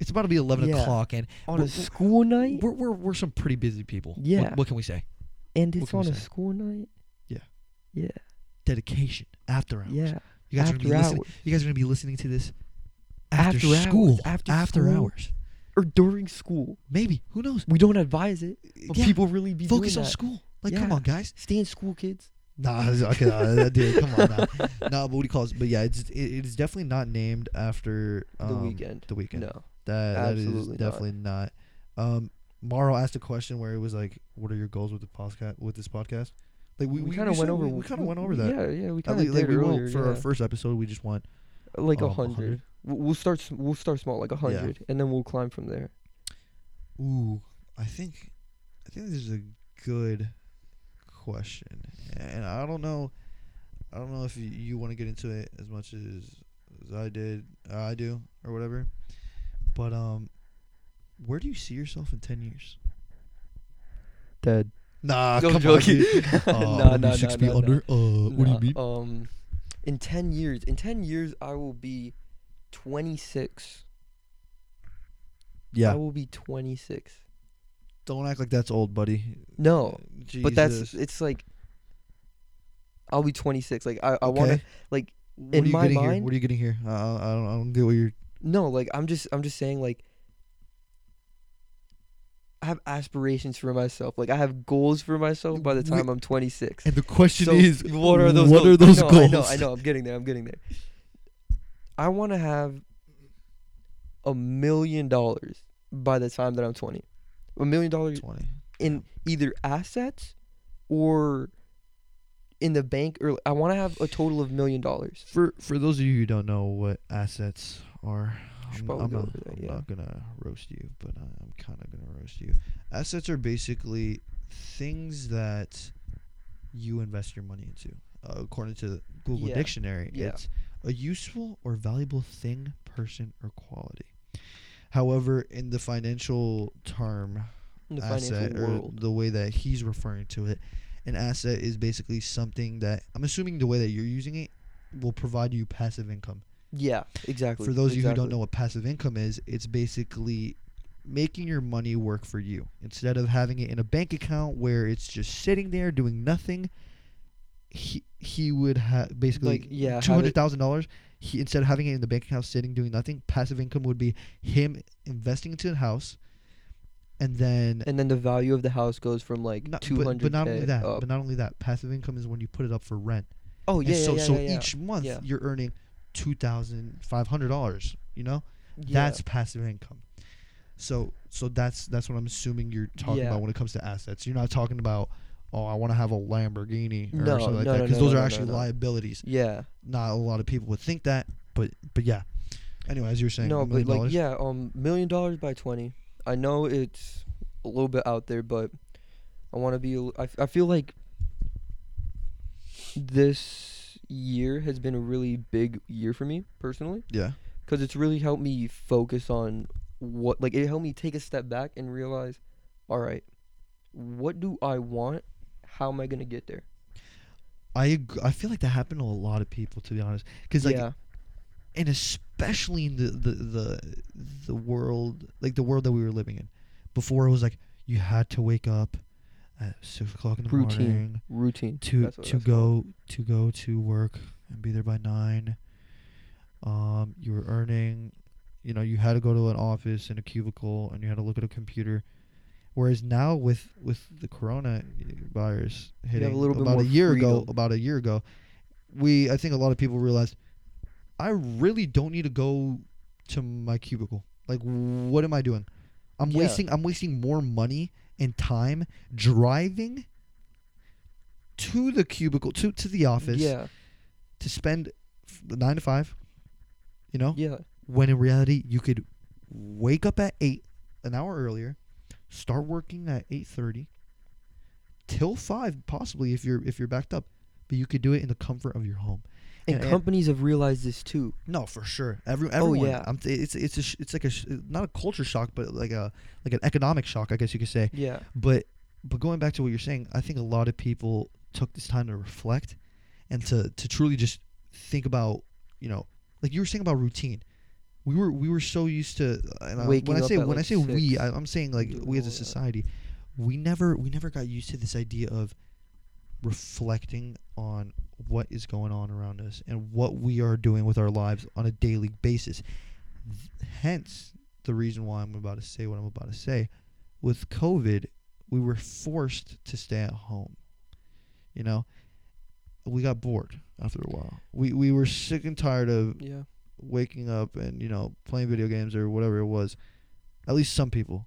it's about to be eleven Yeah. o'clock, and on a school night, we're we're we're some pretty busy people. Yeah. What, can we say? and it's on a say? school night. Yeah. Yeah. Dedication. After Hours. Yeah. You guys are gonna be listening. hours You guys are gonna be listening to this after, After hours, school. after school. hours. Or during school. Maybe. Who knows? We don't advise it, but Yeah, people really be focus on that. school. Like, come on, guys. Stay in school, kids. Nah, okay, uh, dude, come on now. nah, but what do you call it? But yeah, it's it, it is definitely not named after um, the Weeknd. The Weeknd. No. That that is absolutely not. definitely not. Um, Morrow asked a question where it was like, "What are your goals with the podcast? With this podcast?" Like we, We, we kind of went over. We, we kind of went over that. Yeah, yeah, we kind of like did we earlier. for our first episode. We just want like a um, hundred. We'll start. s- We'll start small, like a hundred, and then we'll climb from there. Ooh, I think, I think this is a good question, and I don't know, I don't know if you, you want to get into it as much as, as I did, uh, I do, or whatever. But um, where do you see yourself in ten years? Dead. Nah, No come joking. on, dude. Uh, Nah, I'm nah, six nah, feet nah, under. Uh, what do you mean? Um, in ten years, in ten years, I will be twenty six. Yeah. I will be twenty six. don't act like that's old, buddy. No, but that's it's like. I'll be twenty six. Like I, I want to Okay. like What in are you my getting here? mind- What are you getting here? Uh, I don't. I don't get what you're. No, like I'm just I'm just saying like I have aspirations for myself. Like I have goals for myself by the time I'm 26. And the question So, is, what are those What goals? are those I know, goals? I know, I know, I'm getting there. I'm getting there. I want to have a million dollars by the time that I'm 20. A million dollars in either assets or in the bank or I want to have a total of million dollars. For for those of you who don't know what assets are, I'm, I'm not, that, I'm not gonna roast you, but I- I'm kind of gonna roast you. Assets are basically things that you invest your money into. Uh, according to Google Yeah. Dictionary, Yeah. it's a useful or valuable thing, person, or quality. However, in the financial term, the asset financial or world. the way that he's referring to it, an asset is basically something that I'm assuming the way that you're using it will provide you passive income. Yeah, exactly. For those of you who don't know what passive income is, it's basically making your money work for you instead of having it in a bank account where it's just sitting there doing nothing. He he would have basically Like, yeah, two hundred thousand dollars. He instead of having it in the bank account sitting doing nothing, passive income would be him investing into the house, and then And then the value of the house goes from like two but, but not only that, up. but not only that, passive income is when you put it up for rent. oh yeah, yeah, so yeah, so yeah, each month you're earning two thousand five hundred dollars. You know, that's passive income. So so that's that's what I'm assuming you're talking about when it comes to assets. You're not talking about oh I want to have a Lamborghini or No, something like no, that because no, those are actually liabilities. yeah. Not a lot of people would think that, but but yeah. Anyway, as you were saying, No, but like dollars? yeah, um, million dollars by twenty. I know it's a little bit out there, but I want to be. I, I feel like this year has been a really big year for me personally yeah, because it's really helped me focus on what like it helped me take a step back and realize, all right, what do I want? How am I gonna get there? I ag- I feel like that happened to a lot of people to be honest, because like yeah, and especially in the, the the the world like the world that we were living in before it was like you had to wake up at six o'clock in the Routine. morning routine. to to called. go to go to work and be there by nine um you were earning you know you had to go to an office in a cubicle and you had to look at a computer whereas now with with the corona virus hitting little bit about a year ago about a year ago we i think a lot of people realized i really don't need to go to my cubicle. Like what am i doing? I'm Yeah. wasting i'm wasting more money and time driving to the cubicle to to the office Yeah, to spend the 9 to 5 you know? Yeah, when in reality you could wake up at 8 an hour earlier start working at 8:30 till 5 possibly if you're if you're backed up but you could do it in the comfort of your home and, And- companies have realized this too. no for sure Every, oh, everyone Oh yeah. I'm it's it's a sh- it's like a sh- not a culture shock but like a like an economic shock I guess you could say Yeah, but but going back to what you're saying, I think a lot of people took this time to reflect and to to truly just think about, you know, like you were saying about routine. We were we were so used to uh, and uh, I, when I say when like, I say we, six, I, I'm saying like we as a society, we never we never got used to this idea of reflecting on what is going on around us and what we are doing with our lives on a daily basis. Th- Hence the reason why I'm about to say what I'm about to say. With COVID, we were forced to stay at home. You know, we got bored after a while. We we were sick and tired of yeah. Waking up and you know playing video games or whatever it was. At least some people.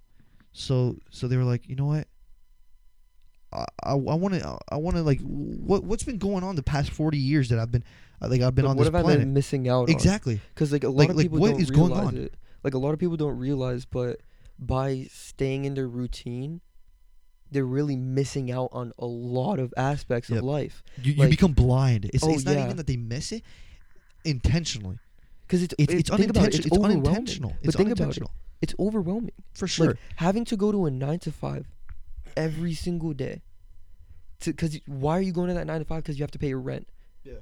So so they were like, you know what? I I want to I want to like what what's been going on the past forty years that I've been uh, like I've been Like, on what this have I planet. been missing out? Exactly. Because like a lot Like- of like, people what don't is going realize on? it. Like a lot of people don't realize, but by staying in their routine, they're really missing out on a lot of aspects Yep. of life. You, you become blind. It's, Oh, it's not yeah. even that they miss it intentionally. Because it's It's, it- it's think it, unintentional. It's, It's, overwhelming. unintentional. But It's think about it. It's overwhelming. For sure. Like having to go to a nine to five every single day. Because why are you going to that nine to five? Because you have to pay your rent. Yeah.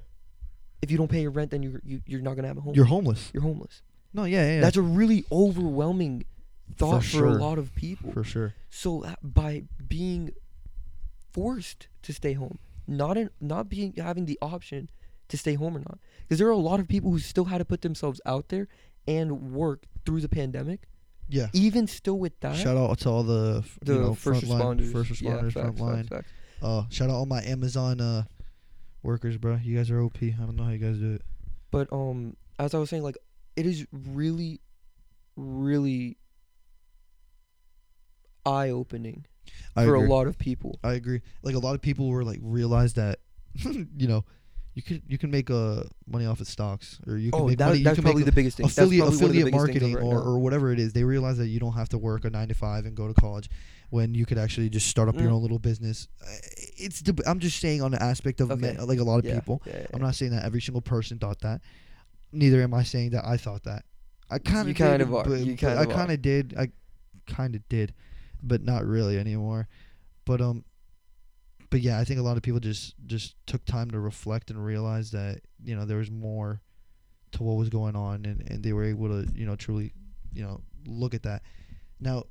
If you don't pay your rent, then you're you, you're not gonna have a home. You're homeless. You're homeless. No, yeah, yeah. yeah. That's a really overwhelming thought for, sure. a lot of people. for sure. So uh, by being forced to stay home, not in, not being having the option to stay home or not, because there are a lot of people who still had to put themselves out there and work through the pandemic. Yeah. Even still with that, Shout out to all the, f- the you know, first front line, responders, first yeah, responders, facts, front line. facts, facts. Uh, shout out all my Amazon uh workers, bro. You guys are OP. I don't know how you guys do it. But um, as I was saying, like it is really, really eye opening for agree. a lot of people. I agree. Like a lot of people were like realized that, you know, you could you can make uh money off of stocks or you can Oh, make that, money. you can probably make the biggest thing. Affiliate affiliate marketing of or, now. or whatever it is. They realize that you don't have to work a nine to five and go to college when you could actually just start up your Mm. own little business. It's deb- I'm just saying on the aspect of Okay. like a lot of Yeah, people. yeah, yeah, I'm not saying that every single person thought that. Neither am I saying that I thought that. I kind You of kind of are. but- You kind I of kind of did. I kind of did, but not really anymore. But um, but yeah, I think a lot of people just just took time to reflect and realize that you know there was more to what was going on, and and they were able to you know truly you know look at that. Now,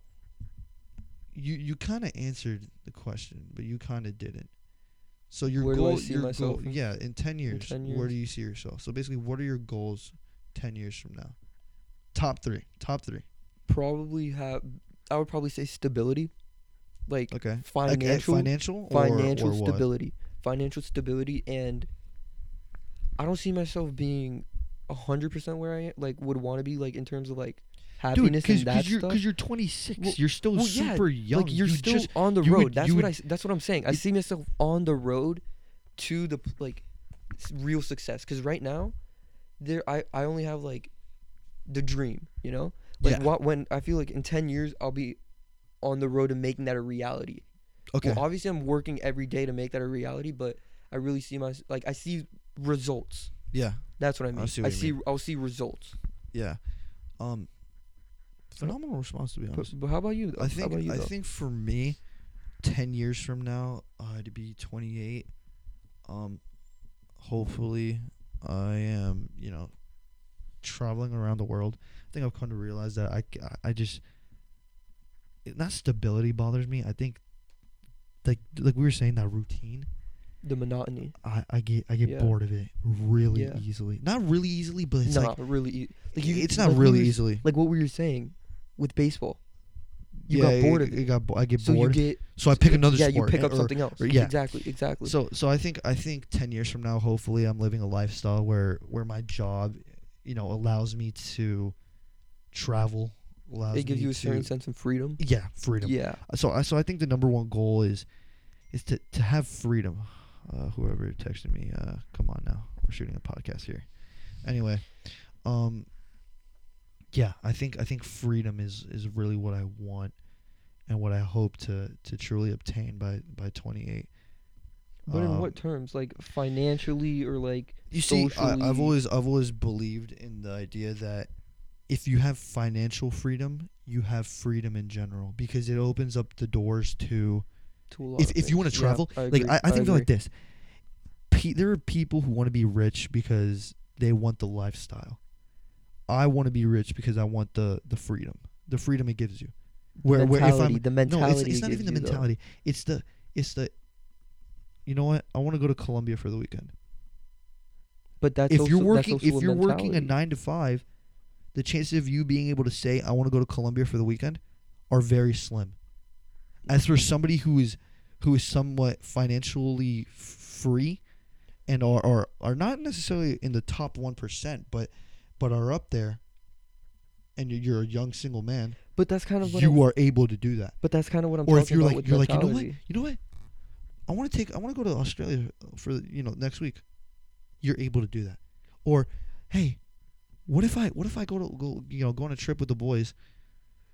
you you kind of answered the question, but you kind of didn't. So your Where do I goal, see your myself goal, in- yeah, in ten years, 10 where do you see yourself? So basically, what are your goals ten years from now? Top three, top three. probably have. I would probably say stability, like Okay, uh, financial, financial, or- financial or stability, financial stability, and I don't see myself being hundred percent where I am, like would want to be, like in terms of like Dude, happiness because and that you're stuff. because you're 26, Well- you're still well, yeah, super young. like you're you still just on the road. would- that's what would- I. That's what I'm saying. I it- see myself on the road to the like real success. Because right now, there I I only have like the dream. You know, like Yeah. what when I feel like in ten years I'll be on the road to making that a reality. okay. Well, obviously I'm working every day to make that a reality, but I really see my like I see results. yeah, That's what I mean. see I see. mean. I'll see results. yeah. Um, phenomenal response to be honest. But, but how about you? Though? I think you, I though? think for me, ten years from now, I'd be 28. Um, hopefully, I am you know traveling around the world. I think I've come to realize that I I just not stability bothers me. I think like like we were saying that routine. the monotony. I, I get I get Yeah. bored of it really Yeah. easily. Not really easily, but it's not like really. E- like you, it's not like really easily. Like what we were saying with baseball. You yeah, got bored it, of it got bo- I get So bored. you get. so I pick another Yeah, sport. you pick up or- something else. or- yeah. Exactly. Exactly. So so I think I think ten years from now, hopefully, I'm living a lifestyle where where my job, you know, allows me to travel. Allows it gives you a certain to- sense of freedom. Yeah, freedom. Yeah. So I so I think the number one goal is is to to have freedom. Uh, whoever texted me, uh, come on now, we're shooting a podcast here. Anyway, um, yeah, I think I think freedom is is really what I want and what I hope to to truly obtain by by 28. But in Um, what terms? Like financially or like You see, I, I've always I've always believed in the idea that if you have financial freedom, you have freedom in general because it opens up the doors to to a lot if if you want to things. Yeah, travel. I like I, I think it like this. Pe- there are people who want to be rich because they want the lifestyle. I want to be rich because I want the the freedom, the freedom it gives you. Where where if I'm the no, mentality. it's, it's not even the you, though. mentality. It's the it's the. You know what? I want to go to Colombia for the weekend. But that's if also, you're working if you're working a nine to five, the chances of you being able to say I want to go to Colombia for the weekend are very slim. As for somebody who is who is somewhat financially free and are, are are not necessarily in the top one percent, but but are up there, and you're, a young single man, But that's kind of what I'm, you are able to do that. But that's kind of what I'm Or talking if you're like you're like you know what you know what, I want to take I want to go to Australia for you know next week. You're able to do that. Or, hey, what if I what if I go to go you know go on a trip with the boys,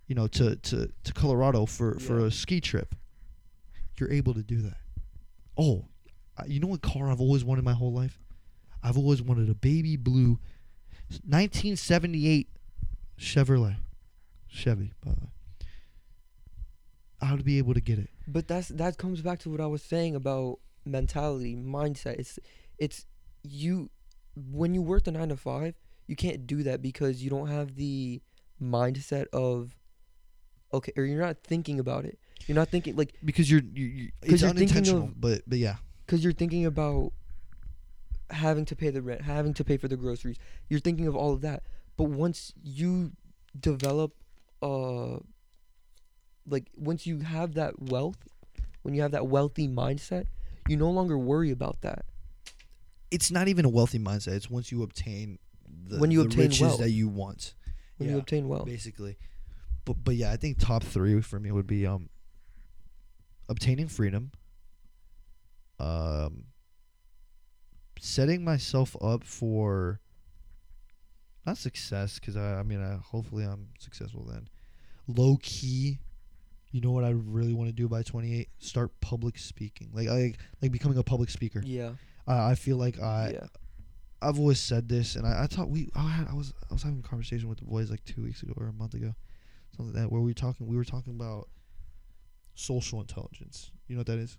you know to to to Colorado for for a ski trip. You're able to do that. Oh, you know what car I've always wanted my whole life? I've always wanted a baby blue 1978 Chevrolet. Chevy, by the way. I would be able to get it. But that's that comes back to what I was saying about mentality, mindset. It's it's you when you work the nine to five, you can't do that because you don't have the mindset of okay, or you're not thinking about it. You're not thinking like because you're you, it's you're thinking unintentional, of- but but yeah, because you're thinking about having to pay the rent, having to pay for the groceries. You're thinking of all of that. But once you develop, uh, like once you have that wealth, when you have that wealthy mindset, you no longer worry about that. it's not even a wealthy mindset. It's once you obtain the When you the obtain riches wealth. that you want, When you obtain wealth, basically. But but yeah, I think top three for me would be um obtaining freedom, um setting myself up for not success because I, I mean I, hopefully I'm successful then low key you know what I really want to do by 28 start public speaking like I like becoming a public speaker Yeah. I, I feel like I yeah. I've always said this and I, I thought we I, had, I was I was having a conversation with the boys like two weeks ago or a month ago something like that where we were talking we were talking about social intelligence you know what that is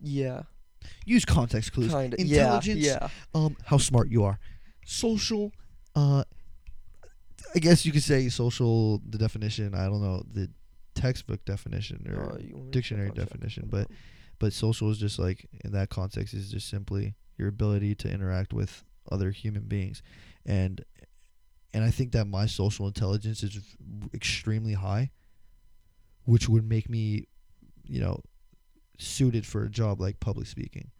Yeah. use context clues Kind of. intelligence Yeah. um how smart you are social uh i guess you could say social the definition i don't know the textbook definition or Uh, you want me to check dictionary definition but but social is just like in that context is just simply your ability to interact with other human beings and and i think that my social intelligence is extremely high which would make me you know suited for a job like public speaking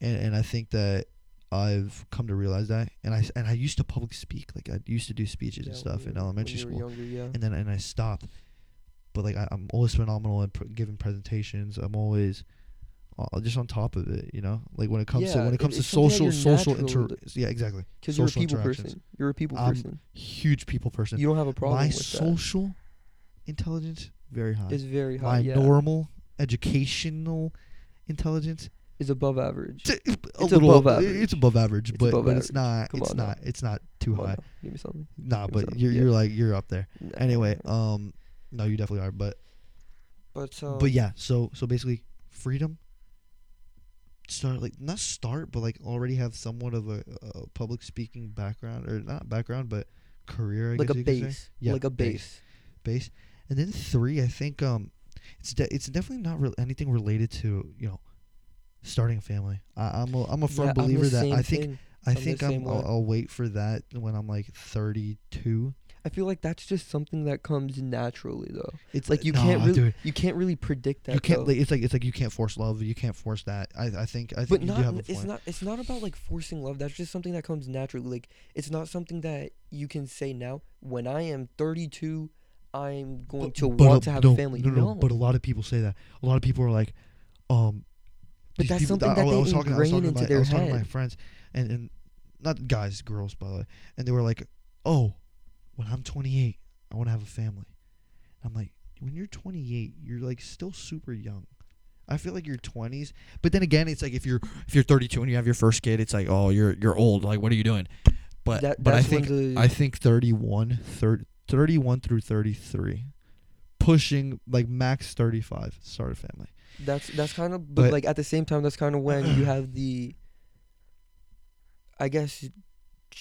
and and i think that i've come to realize that and I and i used to public speak like i used to do speeches Yeah, and stuff in elementary school Younger, yeah. and then and I stopped. But like I, I'm always phenomenal at pr- giving presentations. I'm always just on top of it, you know. Like when it comes to when it it- comes to that social social inter yeah exactly Because you're a people person. You're a people I'm person. huge people person. You don't have a problem My social intelligence very high. that. Is very high. My yeah. normal educational intelligence is above average. t- a It's little above uh, average. It's above average, It's but above but it's not Come it's on now. not it's not too Come high. now, Give me something. Nah, Give but something. you're Yeah. you're like you're up there. Nah. Anyway, um no, you definitely are, but but um, but yeah, so so basically, freedom. Start like not start, but like already have somewhat of a, a public speaking background or not background, but career. I like a you could say. base. Yeah, like a base. base. base, and then three. I think um, it's de- it's definitely not re- anything related to you know, starting a family. I, I'm a I'm a firm Yeah, believer that I think thing. I I'm think I'm I'll. I'll wait for that when I'm like 32. I feel like that's just something that comes naturally though. It's Like you nah, can't really dude, you can't really predict that. you can't. Like, it's like it's like you can't force love. You can't force that. I I think I think but you not do have a it's not it's not about like forcing love that's just something that comes naturally like it's not something that you can say now when i am 32 i'm going But- to but want a- to have no, a family No, no, no, but a lot of people say that. A lot of people are like, um. But that's people- something I- that I they was talking, I was talking into my, I their was talking to my friends, and and not guys, girls by the way, and they were like, "Oh, when I'm 28, I want to have a family." I'm like, when you're 28, you're like still super young. I feel like your 20s, but then again, it's like if you're if you're 32 and you have your first kid, it's like, oh, you're you're old. Like, what are you doing? But That- but I think the- I think 31, 30, 31 through 33, pushing like max 35, start a family. that's that's kind of but, But- like at the same time that's kind of when you have the i guess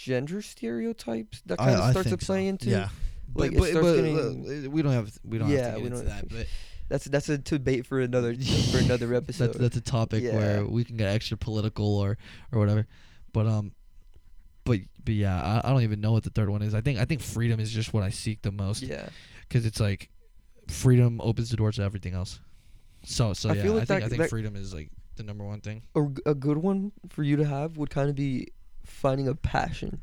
gender stereotypes that kind of I, starts to think so. into Yeah. Like, But, it starts but, getting- we don't have we don't Yeah, have to get we into don't- that. But that's that's a debate for another for another episode That's that's a topic Yeah. where we can get extra political or or whatever. But um, but but yeah, I, I don't even know what the third one is. I think I think freedom is just what I seek the most yeah because it's like freedom opens the door to everything else. So so I yeah, feel like I think that- I think freedom is like the number one thing. A good one for you to have would kind of be finding a passion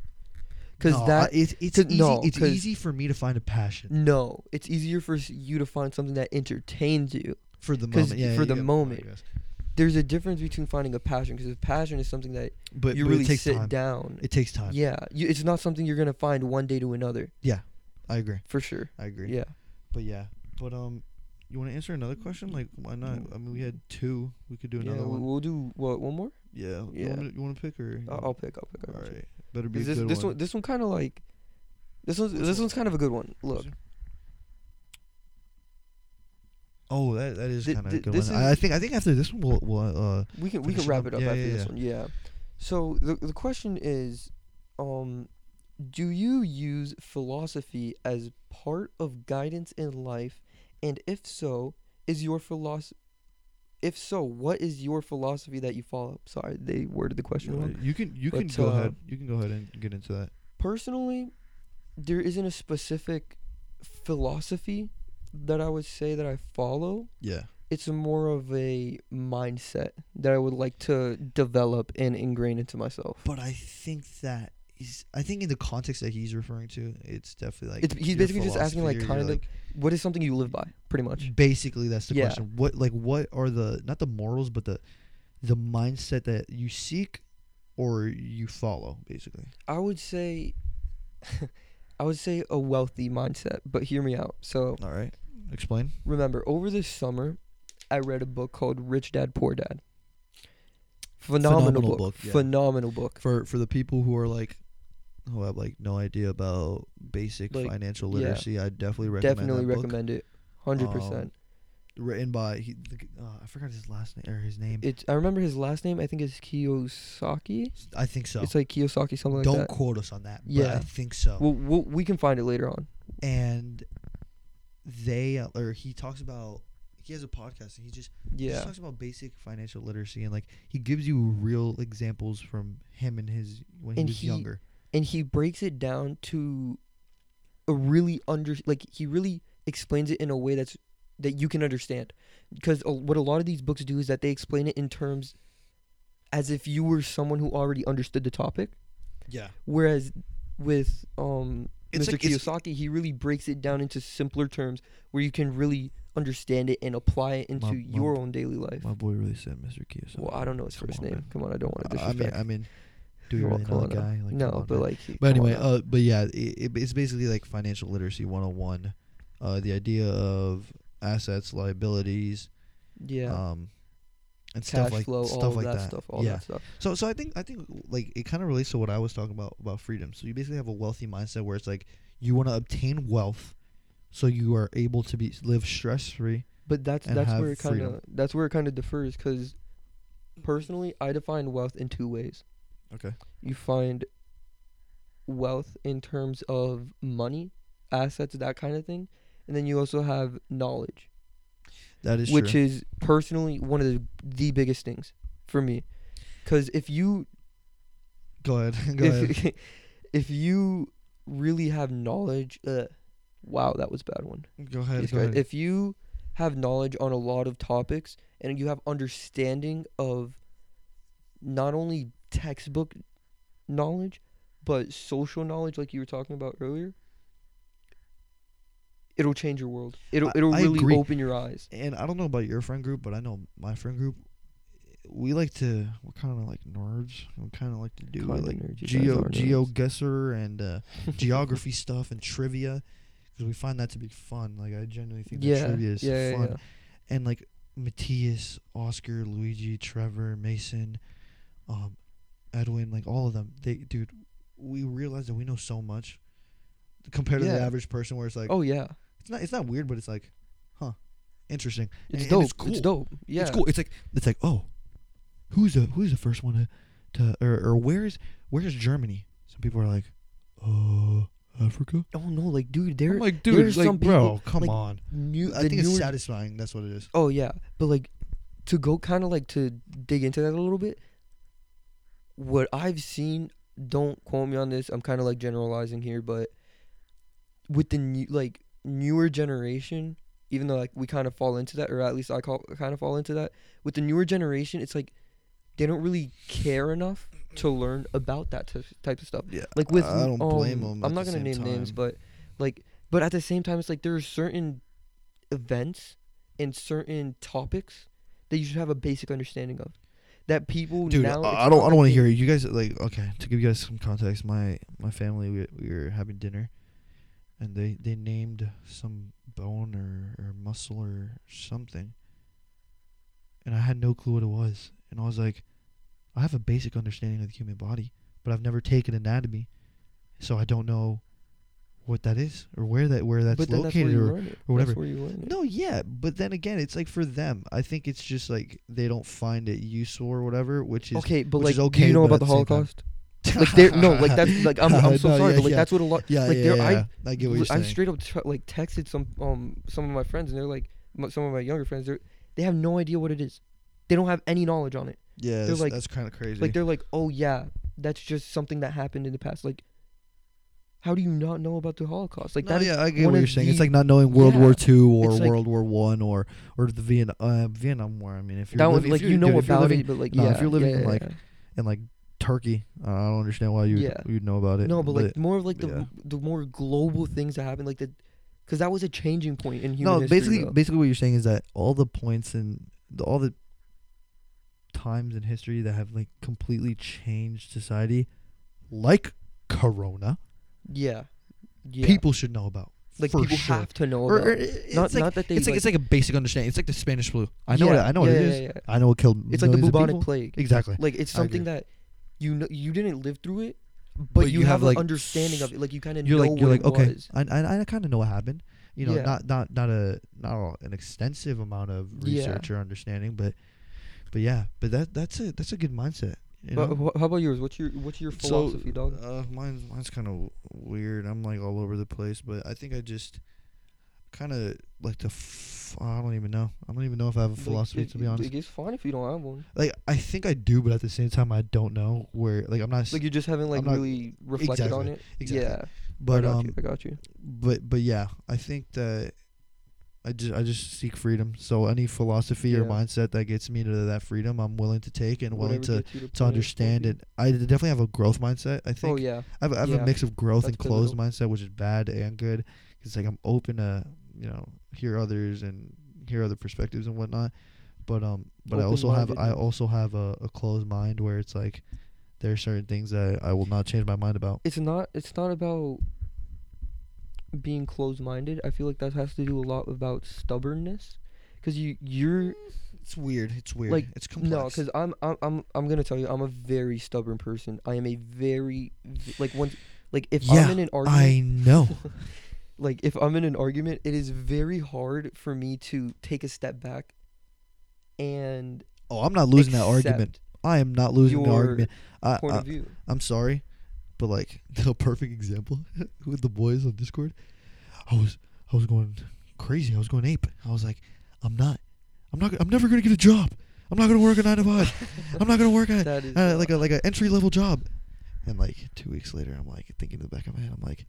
because no, that it's it's easy. no, it's easy for me to find a passion no it's easier for you to find something that entertains you for the moment. Yeah, for the got a point, I moment, there's a difference between finding a passion because a passion is something that but, you but really sit time. down It takes time. yeah you, it's not something you're gonna find one day to another Yeah, I agree. for sure I agree. yeah But yeah, but um, you want to answer another question? Like, why not? I mean, we had two. We could do another we- one. we'll do what one more Yeah. You Yeah. want to you want to pick or? I'll, I'll pick I'll pick All pick. Better be this this one. one this one kind of like this one's this one? one's kind of a good one look Oh, that that is kind of good one. I think I think after this one we'll, we'll uh we can we can wrap it up Yeah, after yeah, this yeah. one. Yeah. So the the question is, um, do you use philosophy as part of guidance in life, and if so, is your philosophy if so, what is your philosophy that you follow? Sorry, they worded the question wrong. you can you can go uh, ahead. You can go ahead and get into that. Personally, there isn't a specific philosophy that I would say that I follow. Yeah. It's more of a mindset that I would like to develop and ingrain into myself. But I think that is I think in the context that he's referring to, it's definitely like It's- he's basically just asking, like, philosophy or your, kind of What is something you live by, pretty much? basically that's the Yeah. question. What like what are the not the morals but the the mindset that you seek or you follow basically. I would say, I would say a wealthy mindset. But hear me out. So All right, explain. remember, over the summer, I read a book called Rich Dad Poor Dad. Phenomenal, Phenomenal book. book, yeah. Phenomenal book. For for the people who are like who have like no idea about basic Like, financial yeah. literacy, I definitely recommend Definitely that book. recommend it. Hundred Um, percent. Written by he, the, g- uh, I forgot his last name or his name. It's. I remember his last name. I think is Kiyosaki. I think so. It's like Kiyosaki, something like Don't that. quote us on that. But Yeah. I think so. We'll, we'll, we can find it later on. and they uh, or he talks about he has a podcast and he just he just Yeah. talks about basic financial literacy and like he gives you real examples from him and his when he And was he- younger. And he breaks it down to a really under like he really explains it in a way that's that you can understand because what a lot of these books do is that they explain it in terms as if you were someone who already understood the topic Yeah. whereas with um It's Mr. like- Kiyosaki he really breaks it down into simpler terms where you can really understand it and apply it into My- my- your own daily life My boy really said Mr. Kiyosaki. well I don't know his Come first on, name man. come on I don't want to I mean, disrespect I mean, do you really know the guy? Like, no but like But anyway, uh, but yeah, it, it, it's basically like financial literacy 101. Uh, the idea of assets, liabilities, yeah um, and cash stuff like flow, stuff all like that, that. stuff, all yeah. that stuff. So so I think I think like it kind of relates to what I was talking about about freedom. So you basically have a wealthy mindset where it's like you want to obtain wealth, so you are able to be live stress free. But that's that's where it kind of that's where it kind of differs because personally, I define wealth in two ways. Okay. You find wealth in terms of money, assets, that kind of thing, and then you also have knowledge, That is true. which true. is personally one of the the biggest things for me. Because if you Go ahead. Go ahead. if if you really have knowledge, uh, wow, that was a bad one. Go ahead. Go ahead. If you have knowledge on a lot of topics and you have understanding of not only textbook knowledge but social knowledge like you were talking about earlier, it'll change your world. It'll it'll I really agree. open your eyes. and I don't know about your friend group, but I know my friend group. We like to. We're kind of like nerds. We kind of like to do Kinda like nerds, geo GeoGuessr and uh, geography stuff and trivia because we find that to be fun. Like I genuinely think that trivia is yeah, yeah, fun. yeah. And like Matthias, Oscar, Luigi, Trevor, Mason, um, Edwin, like all of them. They, dude, we realize that we know so much compared to the Yeah. average person. Where it's like, Oh yeah, it's not, it's not weird, but it's like, huh, interesting. it's And- dope. and it's cool. It's dope. Yeah, It's cool. It's like it's like oh, who's the who's the first one to to or, or where's where's Germany? Some people are like, uh, Africa. Oh no, like dude, there I'm like, there's dude, like, some bro, people, come like, on. new. I the think it's newer satisfying. That's what it is. Oh yeah, but like to go kind of like to dig into that a little bit. What I've seen, don't quote me on this. I'm kind of like generalizing here, but with the new like newer generation, even though like we kind of fall into that, or at least I call kind of fall into that. With the newer generation, it's like they don't really care enough to learn about that t- type of stuff. Yeah, Like with I don't blame um, them. I'm not gonna name names, but like, but at the same time, it's like there are certain events and certain topics that you should have a basic understanding of. That people dude, now. I, I don't. I don't want to hear it. You guys like okay. To give you guys some context, my my family we we were having dinner, and they they named some bone or or muscle or something, and I had no clue what it was, and I was like, I have a basic understanding of the human body, but I've never taken anatomy, so I don't know what that is or where that where that's then that's where located you or learn it. or whatever. That's where you learn it. no, yeah, but then again, it's like for them. I think it's just like they don't find it useful or whatever, which is okay, but like, is do you know about the at the same time- Holocaust? like, there, no, like that's like I'm, I'm so No, sorry, yeah, but like yeah. that's what a lot. yeah, like, yeah, yeah, I-. I get what you're I saying. straight up tr- like texted some um some of my friends, and they're like, m- some of my younger friends, they they have no idea what it is. They don't have any knowledge on it. yeah, that's, like- that's kind of crazy. Like they're like, oh yeah, that's just something that happened in the past. Like, how do you not know about the Holocaust? Like no, that yeah, I get what you're saying. It's like not knowing World War Yeah. Two or like- World War One or or the Vietnam uh, Vietnam War. I mean, if you're that living, like if you know dude, about living it, but like no, yeah, if you're living yeah, in, like, in like Turkey, uh, I don't understand why you Yeah. you'd know about it. no, but like more of like the the more global things that happen, like the, because that was a changing point in human no, history. basically, though. basically what you're saying is that all the points and all the times in history that have like completely changed society, like Corona, Yeah. Yeah. people should know about. like people sure. have to know Or, about. or it. it's Not like, not that they It's like, like, it's like a basic understanding. It's like the Spanish flu. I know yeah, what I know what yeah, it is. yeah. I know it killed. It's like the bubonic plague. Exactly. Like it's something that you know you didn't live through it, but, But you, you have, have, an like, understanding of it. Like you kind of know like you're like okay. was. I I, I kind of know what happened. You know, not not not a not an extensive amount of research or understanding, but but yeah, but that that's a that's a good mindset. You But know? how about yours? What's your what's your philosophy, dog? Uh, mine's mine's kind of weird. I'm like all over the place, but I think I just kind of like to. F- I don't even know. I don't even know if I have a Like, philosophy it- to be honest. It's fine if you don't have one. Like I think I do, but at the same time I don't know where. Like I'm not. Like you just haven't like not- really reflected on it. exactly. Yeah. but I got um, you. I got you. but but yeah, I think that I just I just seek freedom. So any philosophy or mindset that gets me to that freedom, I'm willing to take and willing Whatever to to understand it. I definitely have a growth mindset. I think Oh yeah. I have, I have Yeah. a mix of growth That's and closed mindset, which is bad and good. It's like I'm open to you know hear others and hear other perspectives and whatnot. But um, but I also have I also have a, a closed mind where it's like there are certain things that I will not change my mind about. It's not. It's not about being closed-minded. I feel like that has to do a lot about stubbornness, because you you're It's weird. It's weird. Like, it's complex. no, because I'm I'm I'm I'm gonna tell you I'm a very stubborn person. I am a very like once like if yeah, I'm in an argument, I know. like if I'm in an argument, it is very hard for me to take a step back and Oh, I'm not losing that argument. I am not losing the argument. I, I, of view. I'm sorry, but like the perfect example with the boys on Discord, I was I was going crazy. I was going ape. I was like, I'm not, I'm not, I'm never gonna get a job. I'm not gonna work a nine to five. I'm not gonna work at uh, like a like an entry level job. And like two weeks later, I'm like thinking in the back of my head, I'm like,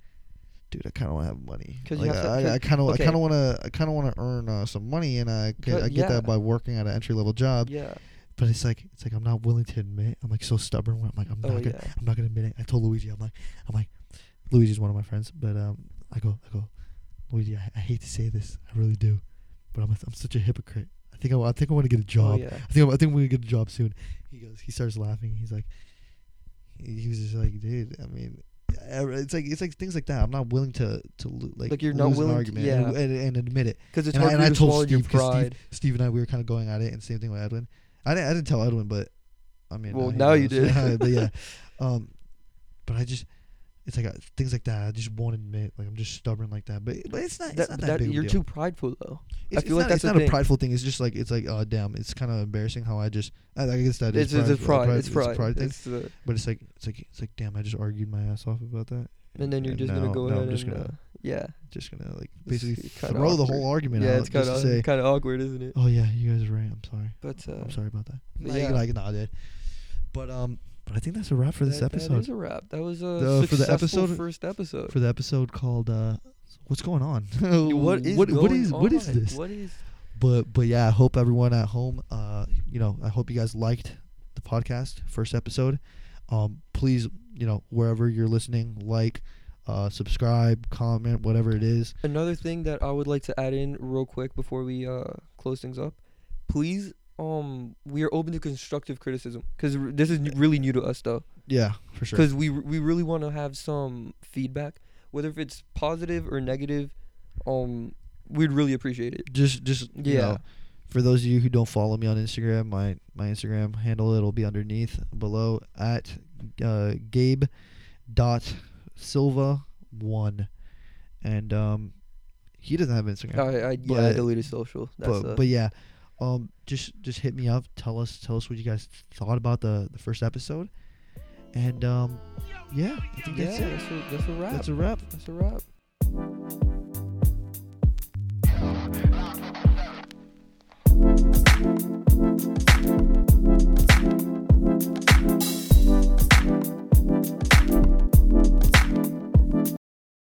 dude, I kind of want to have money. 'Cause Like, have I, kind of. I kind of want to, I kind of want to earn uh, some money, and I, get, I get yeah. that by working at an entry level job. yeah. But it's like, it's like I'm not willing to admit. I'm like so stubborn. I'm like, I'm not Oh gonna, yeah. I'm not gonna admit it. I told Luigi, I'm like, I'm like, Luigi's one of my friends, but um, I go, I go, Luigi, I, I hate to say this, I really do, but I'm, a, I'm such a hypocrite. I think I, I think I want to get a Oh job. yeah. I think I'm, I think I'm gonna get a job soon. He goes, he starts laughing. He's like, he was just like, dude, I mean. It's like it's like things like that. I'm not willing to to like, Like, you're not willing an to- argument yeah. and, and, admit it. Because it's And I- and I told swallow your Steve 'cause Steve- Steve and I we were kind of going at it, and same thing with Edwin. I didn't I didn't tell Edwin, but I mean, Well, now you knows. did. but yeah, um, but I just it's like uh, things like that. I just won't admit. Like I'm just stubborn like that. But but it's not. It's not that, that, big. you're of a deal. too prideful though. It's, feel it's like not, that's it's not a prideful thing. It's just like it's like oh damn. It's kind of embarrassing how I just. I, I guess that is It's, it's, it's pride, pride. It's pride. thing. It's But it's like it's like it's like damn. I just argued my ass off about that. and then you're And just now- gonna go ahead I'm just and gonna uh, yeah. just gonna like It's basically kinda throw the whole argument Yeah, out it's just kind to say, of kind of awkward, isn't it? oh yeah, you guys are right. I'm sorry. But uh, I'm sorry about that. but Like, yeah. like, nah, dude. But um, but I think that's a wrap for this that, That episode. is a wrap. That was a The- for the successful episode- first episode. for the episode called uh, what's going on? what is what, what going is what is on? this? What is But but yeah, I hope everyone at home, uh, you know, I hope you guys liked the podcast first episode. Um, please, you know, wherever you're listening, like, uh, subscribe, comment, whatever it is. another thing that I would like to add in real quick before we uh close things up? Please, um, we are open to constructive criticism because this is n- really new to us though. Yeah, for sure. Because we we really want to have some feedback, whether if it's positive or negative. Um, we'd really appreciate it. Just just you Yeah. know, for those of you who don't follow me on Instagram, my my Instagram handle it'll be underneath below at uh, Gabe dot Silva one, and um, he doesn't have Instagram. I, I yeah, I deleted social. That's but but yeah, um, just just hit me up. Tell us tell us what you guys thought about the the first episode, and um, yeah, I think yeah, that's it. that's a that's a wrap. That's a wrap. That's a wrap.